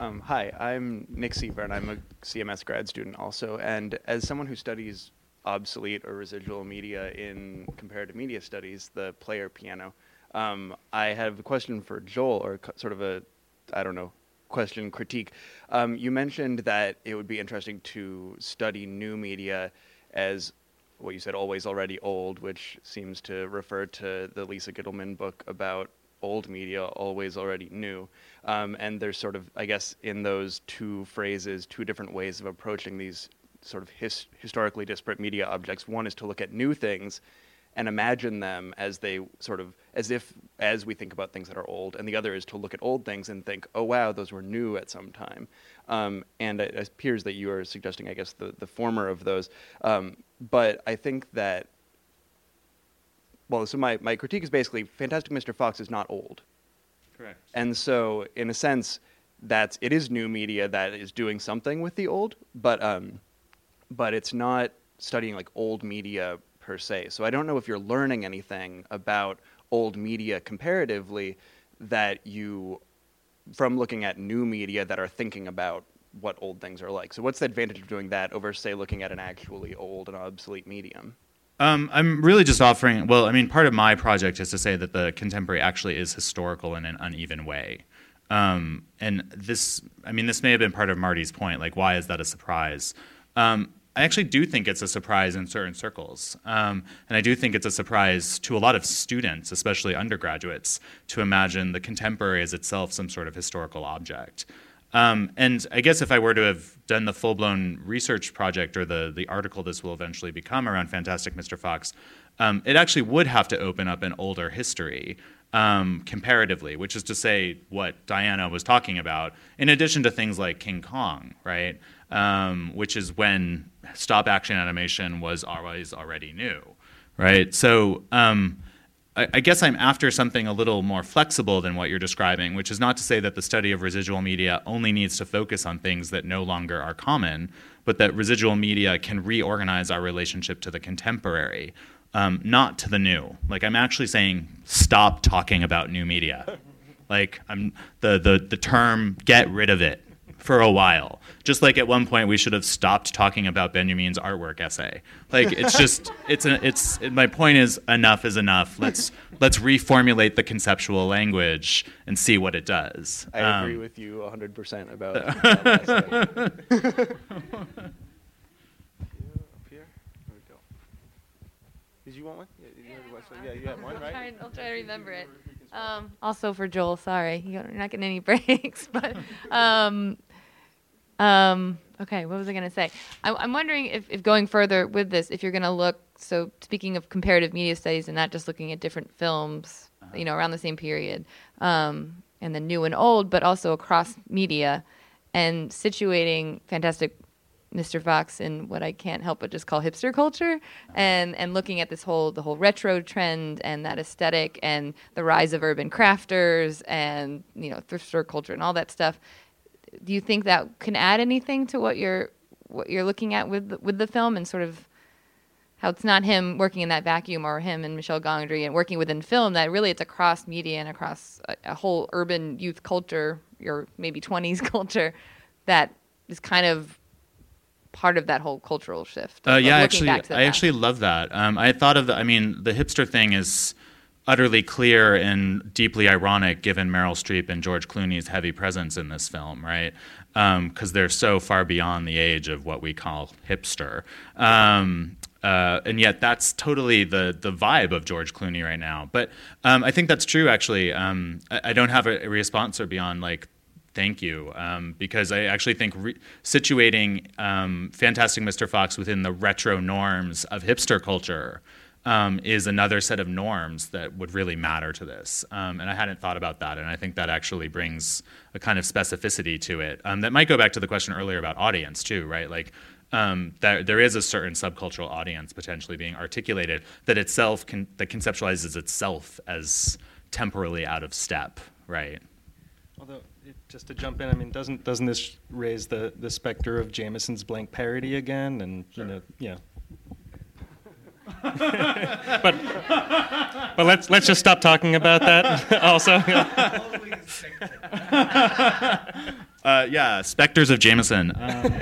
Um, hi, I'm Nick Seaver, and I'm a CMS grad student also. And as someone who studies obsolete or residual media in comparative media studies, the player piano, um, I have a question for Joel, or co- sort of a, I don't know, question critique. Um, you mentioned that it would be interesting to study new media as what you said, always already old, which seems to refer to the Lisa Gitelman book about old media, always already new. Um, and there's sort of, I guess, in those two phrases, two different ways of approaching these sort of his, historically disparate media objects. One is to look at new things and imagine them as they sort of, as if, as we think about things that are old. And the other is to look at old things and think, oh, wow, those were new at some time. Um, and it appears that you are suggesting, I guess, the, the former of those. Um, but I think that well, so my, my critique is basically Fantastic Mr. Fox is not old. Correct. And so, in a sense, that's it is new media that is doing something with the old, but um, but it's not studying like old media per se. So I don't know if you're learning anything about old media comparatively that you from looking at new media that are thinking about what old things are like. So what's the advantage of doing that over say looking at an actually old and obsolete medium? Um, I'm really just offering. Well, I mean, part of my project is to say that the contemporary actually is historical in an uneven way. Um, and this, I mean, this may have been part of Marty's point. Like, why is that a surprise? Um, I actually do think it's a surprise in certain circles. Um, and I do think it's a surprise to a lot of students, especially undergraduates, to imagine the contemporary as itself some sort of historical object. Um, and I guess if I were to have done the full blown research project or the, the article this will eventually become around Fantastic Mr. Fox, um, it actually would have to open up an older history um, comparatively, which is to say what Diana was talking about, in addition to things like King Kong, right? Um, which is when stop action animation was always already new, right? So, um, I, guess I'm after something a little more flexible than what you're describing, which is not to say that the study of residual media only needs to focus on things that no longer are common, but that residual media can reorganize our relationship to the contemporary, um, not to the new. Like I'm actually saying, stop talking about new media. Like I'm the the the term get rid of it for a while. Just like at one point we should have stopped talking about Benjamin's artwork essay. Like it's just it's a, it's my point is enough is enough. Let's let's reformulate the conceptual language and see what it does. I Um, agree with you 100% about that. Did you want one? Yeah, you had one, yeah, you had one, I'll right? try, I'll try to remember it. Um, also for Joel, sorry, you're not getting any breaks. But um, um, okay, what was I going to say? I, I'm wondering if, if going further with this, if you're going to look. So speaking of comparative media studies and not just looking at different films, you know, around the same period, um, and the new and old, but also across media, and situating Fantastic Mr. Fox in what I can't help but just call hipster culture, and and looking at this whole the whole retro trend and that aesthetic and the rise of urban crafters and you know thrift store culture and all that stuff. Do you think that can add anything to what you're what you're looking at with the, with the film and sort of how it's not him working in that vacuum or him and Michel Gondry and working within film that really it's across media and across a, a whole urban youth culture or maybe 20s culture that is kind of part of that whole cultural shift. Uh, yeah, actually, back to the I past. actually love that. Um, I thought of the. I mean, the hipster thing is utterly clear and deeply ironic given Meryl Streep and George Clooney's heavy presence in this film, right? Because they're so far beyond the age of what we call hipster. Um, uh, and yet, that's totally the the vibe of George Clooney right now. But um, I think that's true. Actually, um, I, I don't have a, a response or beyond like Thank you, um, because I actually think re- situating um, Fantastic Mr. Fox within the retro norms of hipster culture um, is another set of norms that would really matter to this. Um, and I hadn't thought about that, and I think that actually brings a kind of specificity to it. Um, that might go back to the question earlier about audience too, right? Like um, that there is a certain subcultural audience potentially being articulated that itself can, that conceptualizes itself as temporally out of step, right? Although, it, just to jump in, I mean, doesn't doesn't this raise the, the specter of Jameson's blank parody again? And you know, yeah. but but let's let's just stop talking about that. also, uh, yeah, specters of Jameson. Um,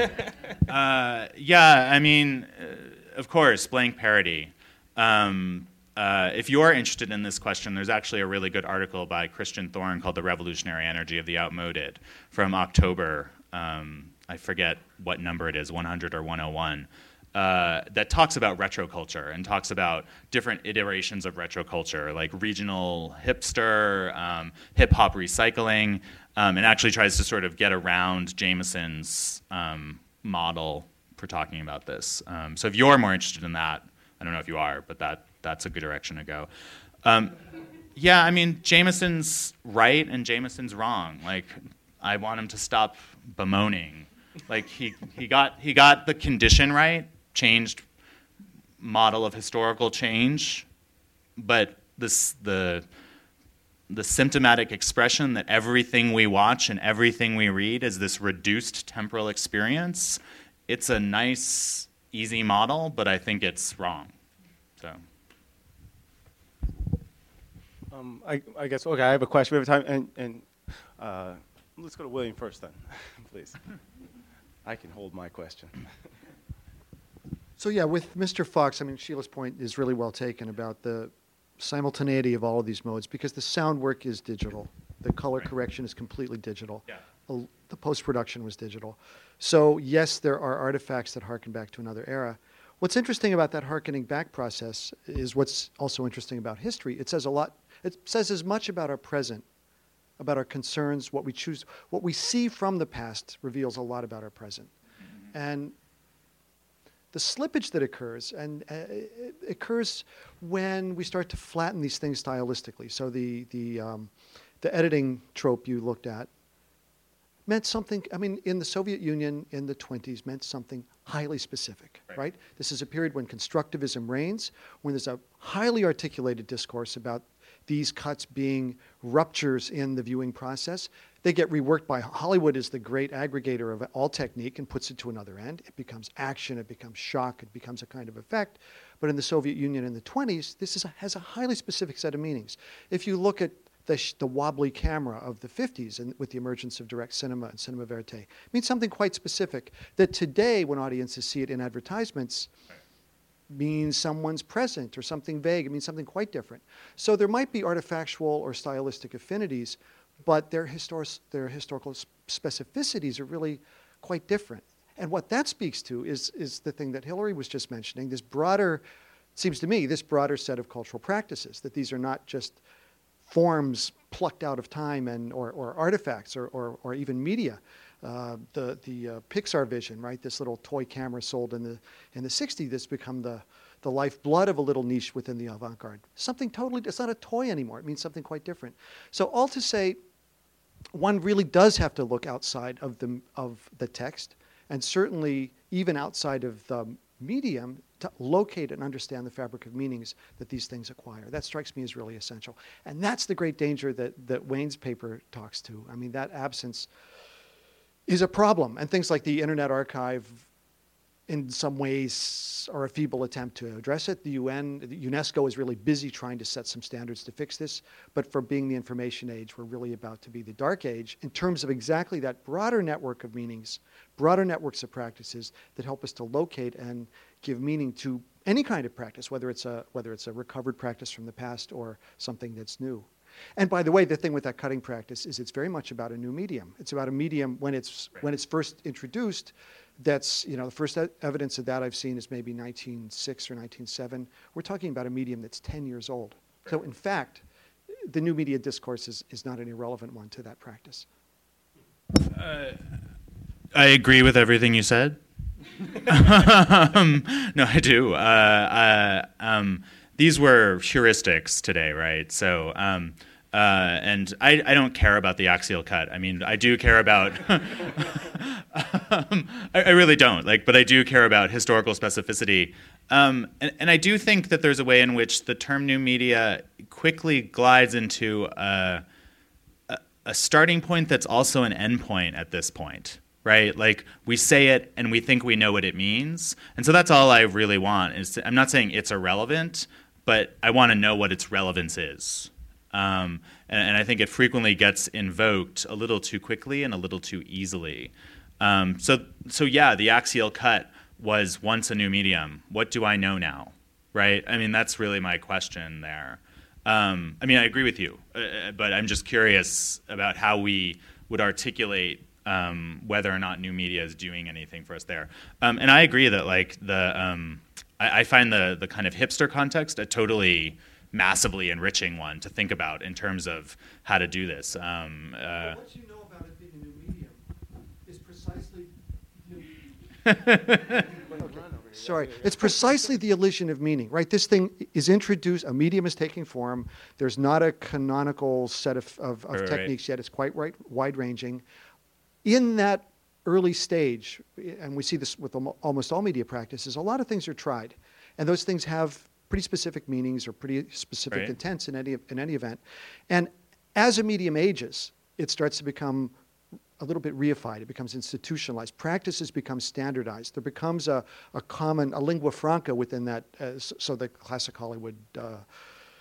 uh, yeah, I mean, uh, of course, blank parody. Um, uh, if you're interested in this question, there's actually a really good article by Christian Thorne called "The Revolutionary Energy of the Outmoded" from October. Um, I forget what number it is, 100 or 101. Uh, that talks about retro culture and talks about different iterations of retro culture, like regional hipster, um, hip hop recycling, um, and actually tries to sort of get around Jameson's um, model for talking about this. Um, so if you're more interested in that, I don't know if you are, but that that's a good direction to go. Um, yeah, I mean Jameson's right and Jameson's wrong. Like I want him to stop bemoaning. Like he, he got he got the condition right, changed model of historical change, but this the the symptomatic expression that everything we watch and everything we read is this reduced temporal experience. It's a nice, easy model, but I think it's wrong. So. Um, I, I guess, okay, I have a question. We have time, and, and uh, let's go to William first then, please. I can hold my question. So yeah, with Mr. Fox, I mean Sheila's point is really well taken about the simultaneity of all of these modes because the sound work is digital, the color correction is completely digital, Yeah. The post production was digital. So yes, there are artifacts that harken back to another era. What's interesting about that harkening back process is what's also interesting about history. It says a lot. It says as much about our present, about our concerns, what we choose, what we see from the past reveals a lot about our present, mm-hmm. and the slippage that occurs and uh, it occurs when we start to flatten these things stylistically. So the the um, the editing trope you looked at meant something. I mean, in the Soviet Union in the 20s meant something highly specific, right. right? This is a period when constructivism reigns, when there's a highly articulated discourse about these cuts being ruptures in the viewing process. They get reworked by Hollywood is the great aggregator of all technique and puts it to another end. It becomes action, it becomes shock, it becomes a kind of effect. But in the Soviet Union in the 20s, this a, has a highly specific set of meanings. If you look at the, sh- the wobbly camera of the 50s and with the emergence of direct cinema and cinema verite, it means something quite specific that today, when audiences see it in advertisements, means someone's present or something vague. It means something quite different. So there might be artifactual or stylistic affinities, but their, histor- their historical specificities are really quite different. And what that speaks to is, is the thing that Hillary was just mentioning this broader, seems to me, this broader set of cultural practices, that these are not just forms plucked out of time and, or, or artifacts or, or, or even media. Uh, the the uh, Pixelvision, right? This little toy camera sold in the in the 60s that's become the the lifeblood of a little niche within the avant-garde. Something totally, it's not a toy anymore. It means something quite different. So all to say, one really does have to look outside of the, of the text, and certainly even outside of the medium to locate and understand the fabric of meanings that these things acquire. That strikes me as really essential. And that's the great danger that, that Wayne's paper talks to. I mean, that absence is a problem. And things like the Internet Archive in some ways are a feeble attempt to address it. The UN, UNESCO is really busy trying to set some standards to fix this. But for being the information age, we're really about to be the dark age in terms of exactly that broader network of meanings, broader networks of practices that help us to locate and give meaning to any kind of practice, whether it's a whether it's a recovered practice from the past or something that's new. And by the way, the thing with that cutting practice is it's very much about a new medium. It's about a medium when it's right. when it's first introduced. That's you know the first evidence of that I've seen is maybe 1906 or 1907. We're talking about a medium that's 10 years old. Right. So in fact, the new media discourse is, is not an irrelevant one to that practice. Uh, I agree with everything you said. um, no, I do. Uh, uh, um, these were heuristics today, right? So, um, uh, and I, I, don't care about the axial cut. I mean, I do care about. um, I, I, really don't like, but I do care about historical specificity. Um, and, and, I do think that there's a way in which the term new media quickly glides into a, a, a starting point that's also an endpoint at this point right? Like we say it and we think we know what it means. And so that's all I really want is to, I'm not saying it's irrelevant, but I want to know what its relevance is. Um, and, and, I think it frequently gets invoked a little too quickly and a little too easily. Um, so, so yeah, the axial cut was once a new medium. What do I know now? Right? I mean, that's really my question there. Um, I mean, I agree with you, uh, uh but I'm just curious about how we would articulate um, whether or not new media is doing anything for us there. Um, and I agree that like the um, I, I, find the the kind of hipster context a totally massively enriching one to think about in terms of how to do this. Um, uh, what you know about it being a new medium is precisely. Sorry, it's precisely the elision of meaning, right? This thing is introduced, a medium is taking form. There's not a canonical set of, of, of right, techniques yet. It's quite right, wide ranging in that early stage, and we see this with almost all media practices, a lot of things are tried. And those things have pretty specific meanings or pretty specific right. intents in any, in any event. And as a medium ages, it starts to become a little bit reified. It becomes institutionalized. Practices become standardized. There becomes a, a common, a lingua franca within that, uh, so the classic Hollywood uh,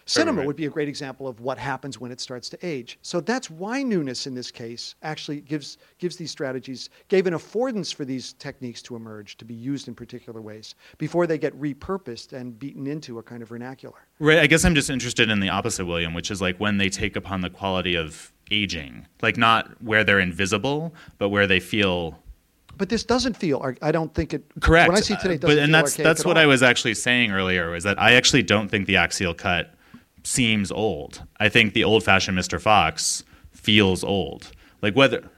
Cinema right. would be a great example of what happens when it starts to age. So that's why newness in this case actually gives, gives these strategies, gave an affordance for these techniques to emerge, to be used in particular ways, before they get repurposed and beaten into a kind of vernacular. Right. I guess I'm just interested in the opposite, William, which is like when they take upon the quality of aging, like not where they're invisible, but where they feel but this doesn't feel. I don't think it. Correct. When I see today, but and that's that's what all. I was actually saying earlier. Is that I actually don't think the axial cut seems old. I think the old fashioned Mr. Fox feels old. Like whether.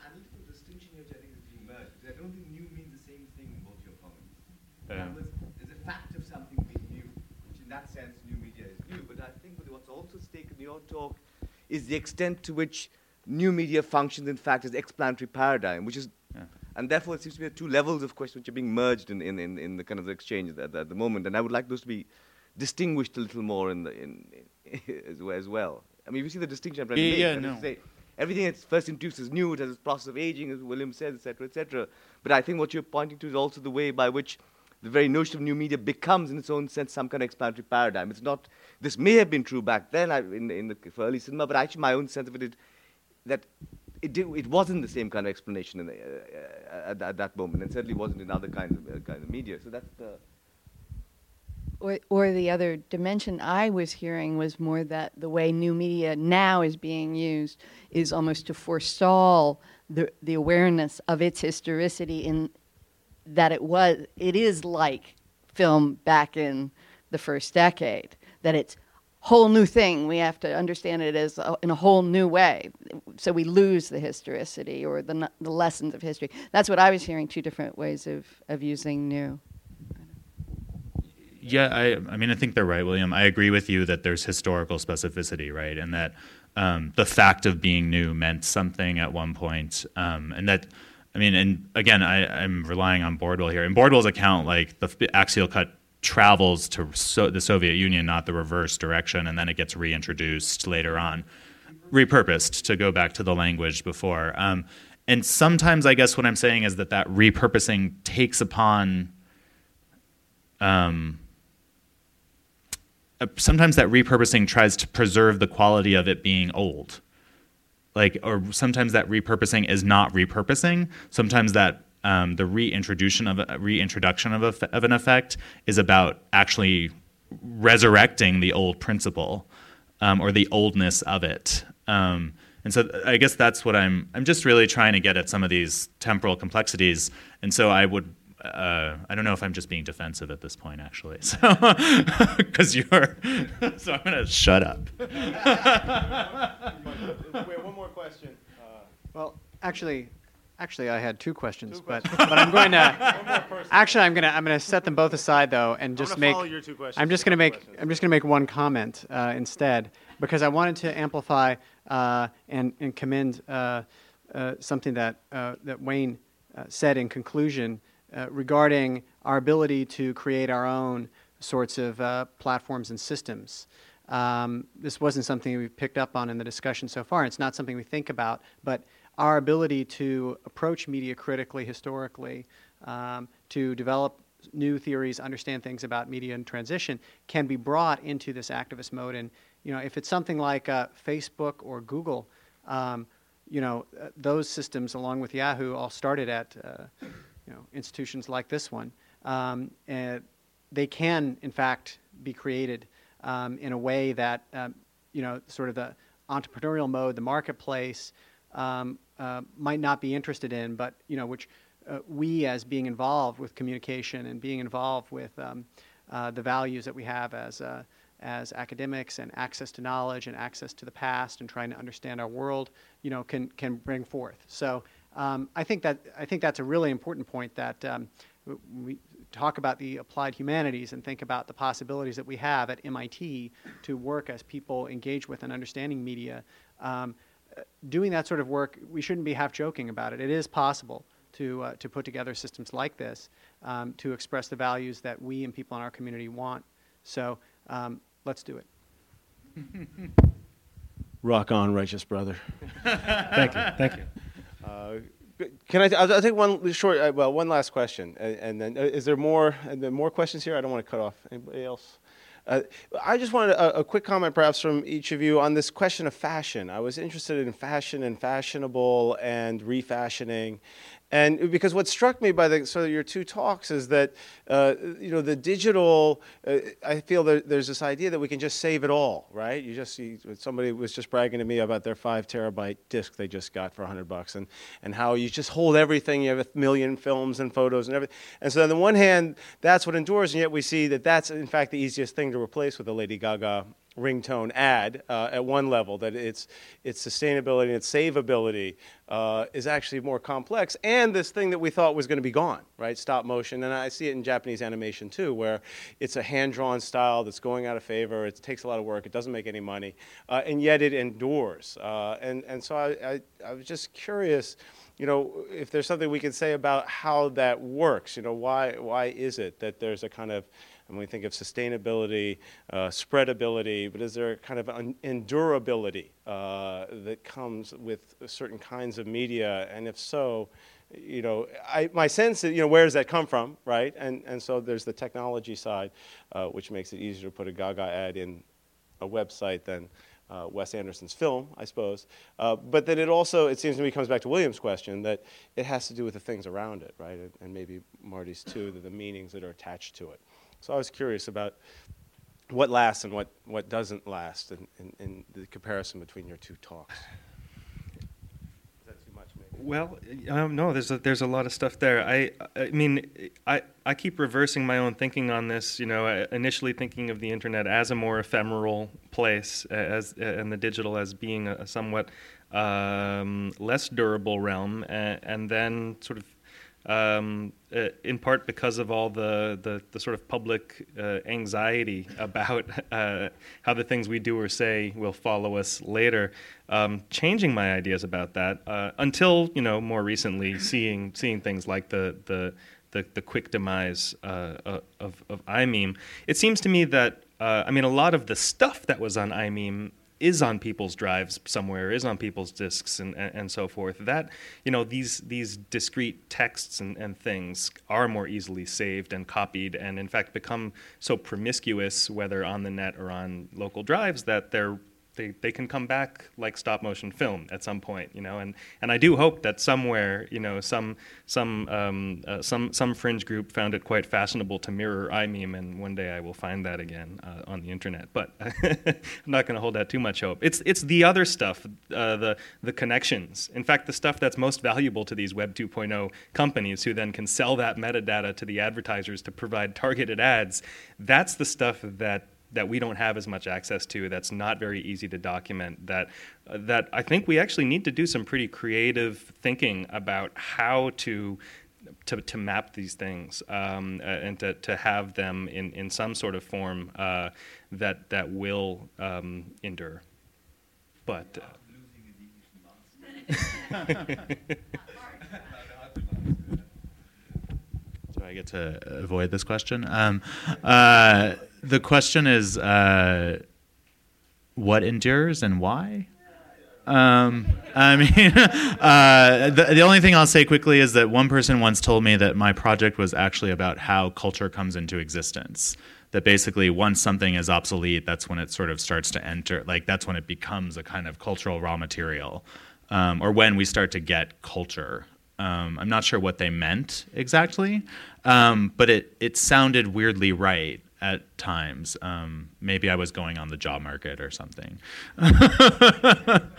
There's a fact of something being new, which in that sense new media is new. But I think what's also at stake in your talk is the extent to which new media functions, in fact, as explanatory paradigm, which is, yeah. And therefore, it seems to me there are two levels of question which are being merged in, in, in, in the kind of the exchange at, at, the moment. And I would like those to be distinguished a little more in the, in, in as, well, as well. I mean, you see the distinction I'm trying yeah, to make. Yeah, no. Say, everything that's first introduced is new, it has its process of aging, as William says, etc., etc. But I think what you're pointing to is also the way by which the very notion of new media becomes, in its own sense, some kind of explanatory paradigm. It's not, this may have been true back then I, in, in the, for early cinema, but actually my own sense of it is that it, did, it wasn't the same kind of explanation the, uh, at, at, that moment, and certainly wasn't in other kinds of, uh, kind of media. So that's the. Or, or the other dimension I was hearing was more that the way new media now is being used is almost to forestall the, the awareness of its historicity in that it was it is like film back in the first decade that it's whole new thing. We have to understand it as a, in a whole new way. So we lose the historicity or the, the lessons of history. That's what i was hearing two different ways of, of using new yeah I, I mean i think they're right william i agree with you that there's historical specificity right and that um, the fact of being new meant something at one point um, and that I mean, and again, I, am relying on Bordwell here. In Bordwell's account, like the axial cut travels to so, the Soviet Union, not the reverse direction, and then it gets reintroduced later on, repurposed to go back to the language before. Um, and sometimes, I guess what I'm saying is that that repurposing takes upon. Um, sometimes that repurposing tries to preserve the quality of it being old. Like or sometimes that repurposing is not repurposing. Sometimes that um, the reintroduction of a reintroduction of, a, of an effect is about actually resurrecting the old principle um, or the oldness of it. Um, and so i guess that's what i'm i'm just really trying to get at some of these temporal complexities. And so i would uh, I don't know if I'm just being defensive at this point, actually. So, because you're, so I'm gonna shut up. Wait, one more question. Uh, well, actually, actually, I had two questions, two questions. but but I'm going to. actually, I'm gonna I'm gonna set them both aside though, and just make. I'm just gonna make questions. I'm just gonna make one comment uh, instead because I wanted to amplify uh, and and commend uh, uh, something that that Wayne said in conclusion. Uh, regarding our ability to create our own sorts of uh, platforms and systems. Um, this wasn't something we've picked up on in the discussion so far. It's not something we think about, but our ability to approach media critically, historically, um, to develop new theories, understand things about media and transition, can be brought into this activist mode. And you know, if it's something like uh, Facebook or Google, um, you know, uh, those systems, along with Yahoo, all started at uh, you know, institutions like this one, um, they can, in fact, be created um, in a way that, um, you know, sort of the entrepreneurial mode, the marketplace, um, uh, might not be interested in, but, you know, which uh, we as being involved with communication and being involved with um, uh, the values that we have as, uh, as academics and access to knowledge and access to the past and trying to understand our world, you know, can, can bring forth. So um, I think that I think that's a really important point that um, we talk about the applied humanities and think about the possibilities that we have at MIT to work as people engage with and understanding media. Um, doing that sort of work, we shouldn't be half joking about it. It is possible to uh, to put together systems like this um, to express the values that we and people in our community want. So um, let's do it. Rock on, righteous brother. Thank you. Thank you. Uh, can I? I'll, I'll, take one short. Uh, well, one last question, and, and then uh, is there more? More questions here? I don't want to cut off anybody else. Uh, I just wanted a, a, quick comment, perhaps, from each of you on this question of fashion. I was interested in fashion and fashionable and refashioning, and because what struck me by the so your two talks is that uh, you know the digital. Uh, I feel that there's this idea that we can just save it all, right? You just somebody was just bragging to me about their five terabyte disk they just got for hundred bucks, and and how you just hold everything. You have a million films and photos and everything. And so on the one hand, that's what endures, and yet we see that that's in fact the easiest thing to replace with a Lady Gaga ringtone ad uh, at one level, that its, its sustainability and its savability uh, is actually more complex, and this thing that we thought was going to be gone, right? Stop motion, and I see it in Japanese animation too, where it's a hand-drawn style that's going out of favor. It takes a lot of work. It doesn't make any money, uh, and yet it endures. Uh, and and so I, I, I was just curious you know, if there's something we can say about how that works, you know, why, why is it that there's a kind of and we think of sustainability, uh, spreadability, but is there kind of an endurability uh, that comes with certain kinds of media? And if so, you know, I, my sense is, you know, where does that come from, right? And, and so there's the technology side, uh, which makes it easier to put a Gaga ad in a website than uh, Wes Anderson's film, I suppose. Uh, but then it also, it seems to me, comes back to William's question that it has to do with the things around it, right? And, and maybe Marty's too, the, the meanings that are attached to it. So I was curious about what lasts and what, what doesn't last in, in, in the comparison between your two talks. Well, um, no, there's a, there's a lot of stuff there. I I mean, I I keep reversing my own thinking on this. You know, initially thinking of the internet as a more ephemeral place, as and the digital as being a, somewhat um, less durable realm, and, and, then sort of um, uh, in part because of all the, the, the sort of public uh, anxiety about uh, how the things we do or say will follow us later, um, changing my ideas about that uh, until you know more recently seeing seeing things like the the the, the quick demise uh, uh, of of imeem. It seems to me that I mean a lot of the stuff that was on imeem is on people's drives somewhere, is on people's disks, and, and, and, so forth. That you know these these discrete texts and, and things are more easily saved and copied, and in fact become so promiscuous, whether on the net or on local drives, that they're they, they can come back like stop motion film at some point, you know, and, and I do hope that somewhere, you know, some some um, uh, some some fringe group found it quite fashionable to mirror imeem, and one day I will find that again uh, on the internet. But I'm not going to hold out too much hope. It's it's the other stuff, uh, the the connections. In fact, the stuff that's most valuable to these Web 2.0 companies, who then can sell that metadata to the advertisers to provide targeted ads. That's the stuff that that we don't have as much access to that's not very easy to document that uh, that I think we actually need to do some pretty creative thinking about how to to, to map these things um, uh, and to, to have them in, in some sort of form uh, that that will um, endure. But uh, Do I get to avoid this question? Um, uh, the question is uh, what endures and why? Um, I mean, uh, the, the only thing I'll say quickly is that one person once told me that my project was actually about how culture comes into existence. That basically, once something is obsolete, that's when it sort of starts to enter, like, that's when it becomes a kind of cultural raw material, um, or when we start to get culture. Um, I'm not sure what they meant exactly, um, but it, it sounded weirdly right at times. Um, maybe I was going on the job market or something.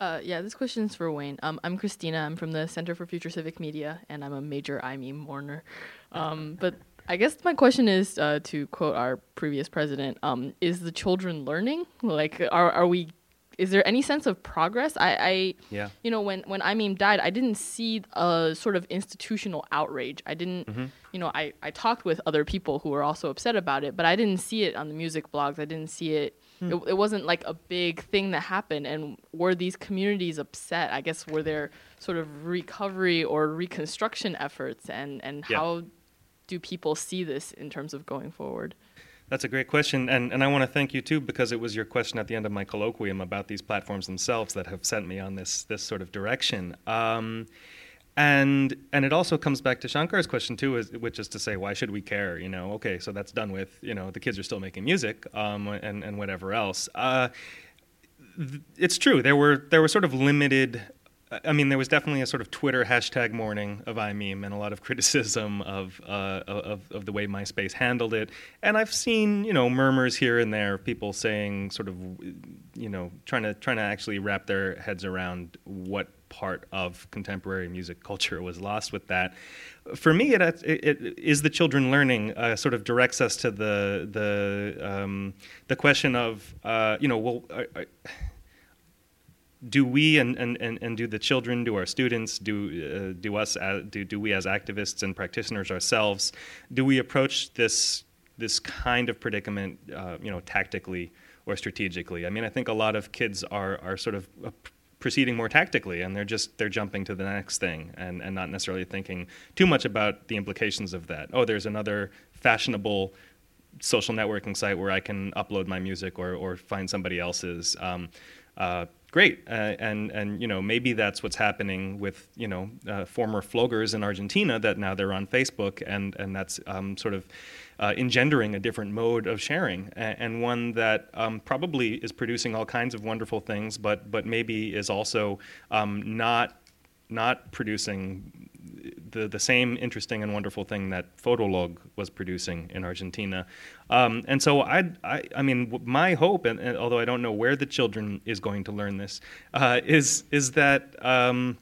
Uh, yeah, this question is for Wayne. Um, I'm Christina. I'm from the Center for Future Civic Media, and I'm a major imeem mourner. Um, but I guess my question is uh, to quote our previous president: um, Is the children learning? Like, are are we is there any sense of progress? I, I yeah. you know, when when imeem died, I didn't see a sort of institutional outrage. I didn't, mm-hmm. you know, I, I talked with other people who were also upset about it, but I didn't see it on the music blogs. I didn't see it. Mm. It, it wasn't like a big thing that happened. And were these communities upset? I guess were there sort of recovery or reconstruction efforts, and and yeah. how do people see this in terms of going forward? That's a great question, and, and I want to thank you too because it was your question at the end of my colloquium about these platforms themselves that have sent me on this this sort of direction. Um, and and it also comes back to Shankar's question too, is, which is to say, why should we care? You know, okay, so that's done with. You know, the kids are still making music, um, and and whatever else. Uh, th- it's true. There were there were sort of limited I mean, there was definitely a sort of Twitter hashtag mourning of imeem and a lot of criticism of, uh, of, of the way MySpace handled it. And I've seen, you know, murmurs here and there of people saying sort of, you know, trying to, trying to actually wrap their heads around what part of contemporary music culture was lost with that. For me, it, it, it is the children learning uh, sort of directs us to the the um, the question of uh, you know well. Do we and, and, and, and do the children, do our students, do, uh, do us, uh, do, do we as activists and practitioners ourselves, do we approach this, this kind of predicament, uh, you know, tactically or strategically? I mean, I think a lot of kids are, are sort of uh, proceeding more tactically and they're just, they're jumping to the next thing and, and not necessarily thinking too much about the implications of that. Oh, there's another fashionable social networking site where I can upload my music or, or find somebody else's. Um, uh, great. Uh, and and you know maybe that's what's happening with you know uh, former floggers in Argentina that now they're on Facebook and and that's um, sort of uh, engendering a different mode of sharing and, and one that um, probably is producing all kinds of wonderful things, but but maybe is also um, not not producing the, the same interesting and wonderful thing that Fotolog was producing in Argentina. Um, and so I, I, I mean, my hope, and, and, although I don't know where the children is going to learn this, uh, is is that. Um,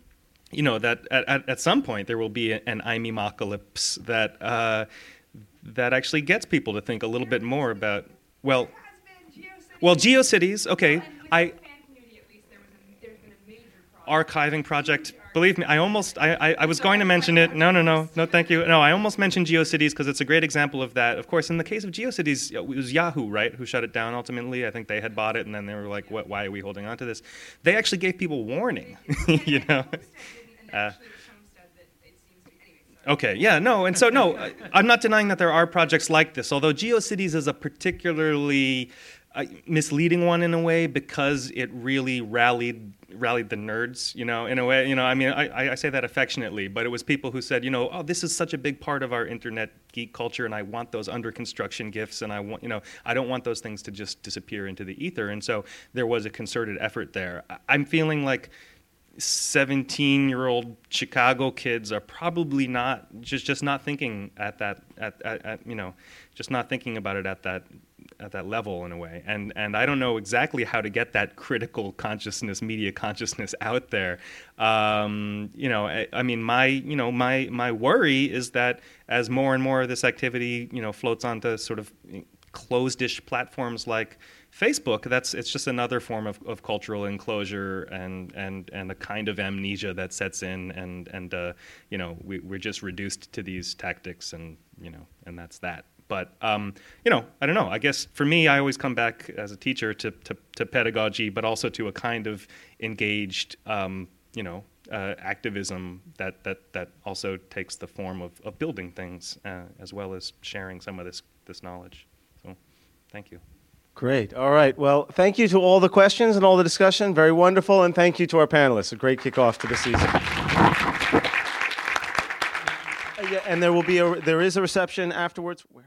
you know that at, at, some point there will be an imeemocalypse that uh, that actually gets people to think a little bit more about well, well, GeoCities. Okay, I archiving project Believe me, I almost, I, I, I, was going to mention it. No, no, no, no, thank you. No, I almost mentioned GeoCities because it's a great example of that. Of course, in the case of GeoCities, it was Yahoo, right, who shut it down ultimately. I think they had bought it, and then they were like, what, why are we holding on to this? They actually gave people warning, you know? Uh, Okay, yeah, no, and so no, I'm not denying that there are projects like this, although GeoCities is a particularly uh, misleading one in a way because it really rallied rallied the nerds, you know, in a way. You know, I mean, I, I say that affectionately, but it was people who said, you know, oh, this is such a big part of our internet geek culture, and I want those under construction gifts, and I want, you know, I don't want those things to just disappear into the ether. And so there was a concerted effort there. I'm feeling like 17 year old Chicago kids are probably not just just not thinking at that at, at, at you know just not thinking about it at that at that level in a way. And and I don't know exactly how to get that critical consciousness, media consciousness out there. Um, you know, I, I, mean, my you know my my worry is that as more and more of this activity you know floats onto sort of closed-ish platforms like Facebook, that's it's just another form of, of cultural enclosure and, and, and a kind of amnesia that sets in, and and uh, you know we, we're just reduced to these tactics, and you know, and that's that. But um, you know, I don't know. I guess for me, I always come back as a teacher to, to, to pedagogy, but also to a kind of engaged, um, you know, uh, activism that, that, that also takes the form of, of building things uh, as well as sharing some of this, this knowledge. So, thank you. Great. All right. Well, thank you to all the questions and all the discussion. Very wonderful. And thank you to our panelists. A great kickoff to the season. yeah, and there will be a there is a reception afterwards. Where?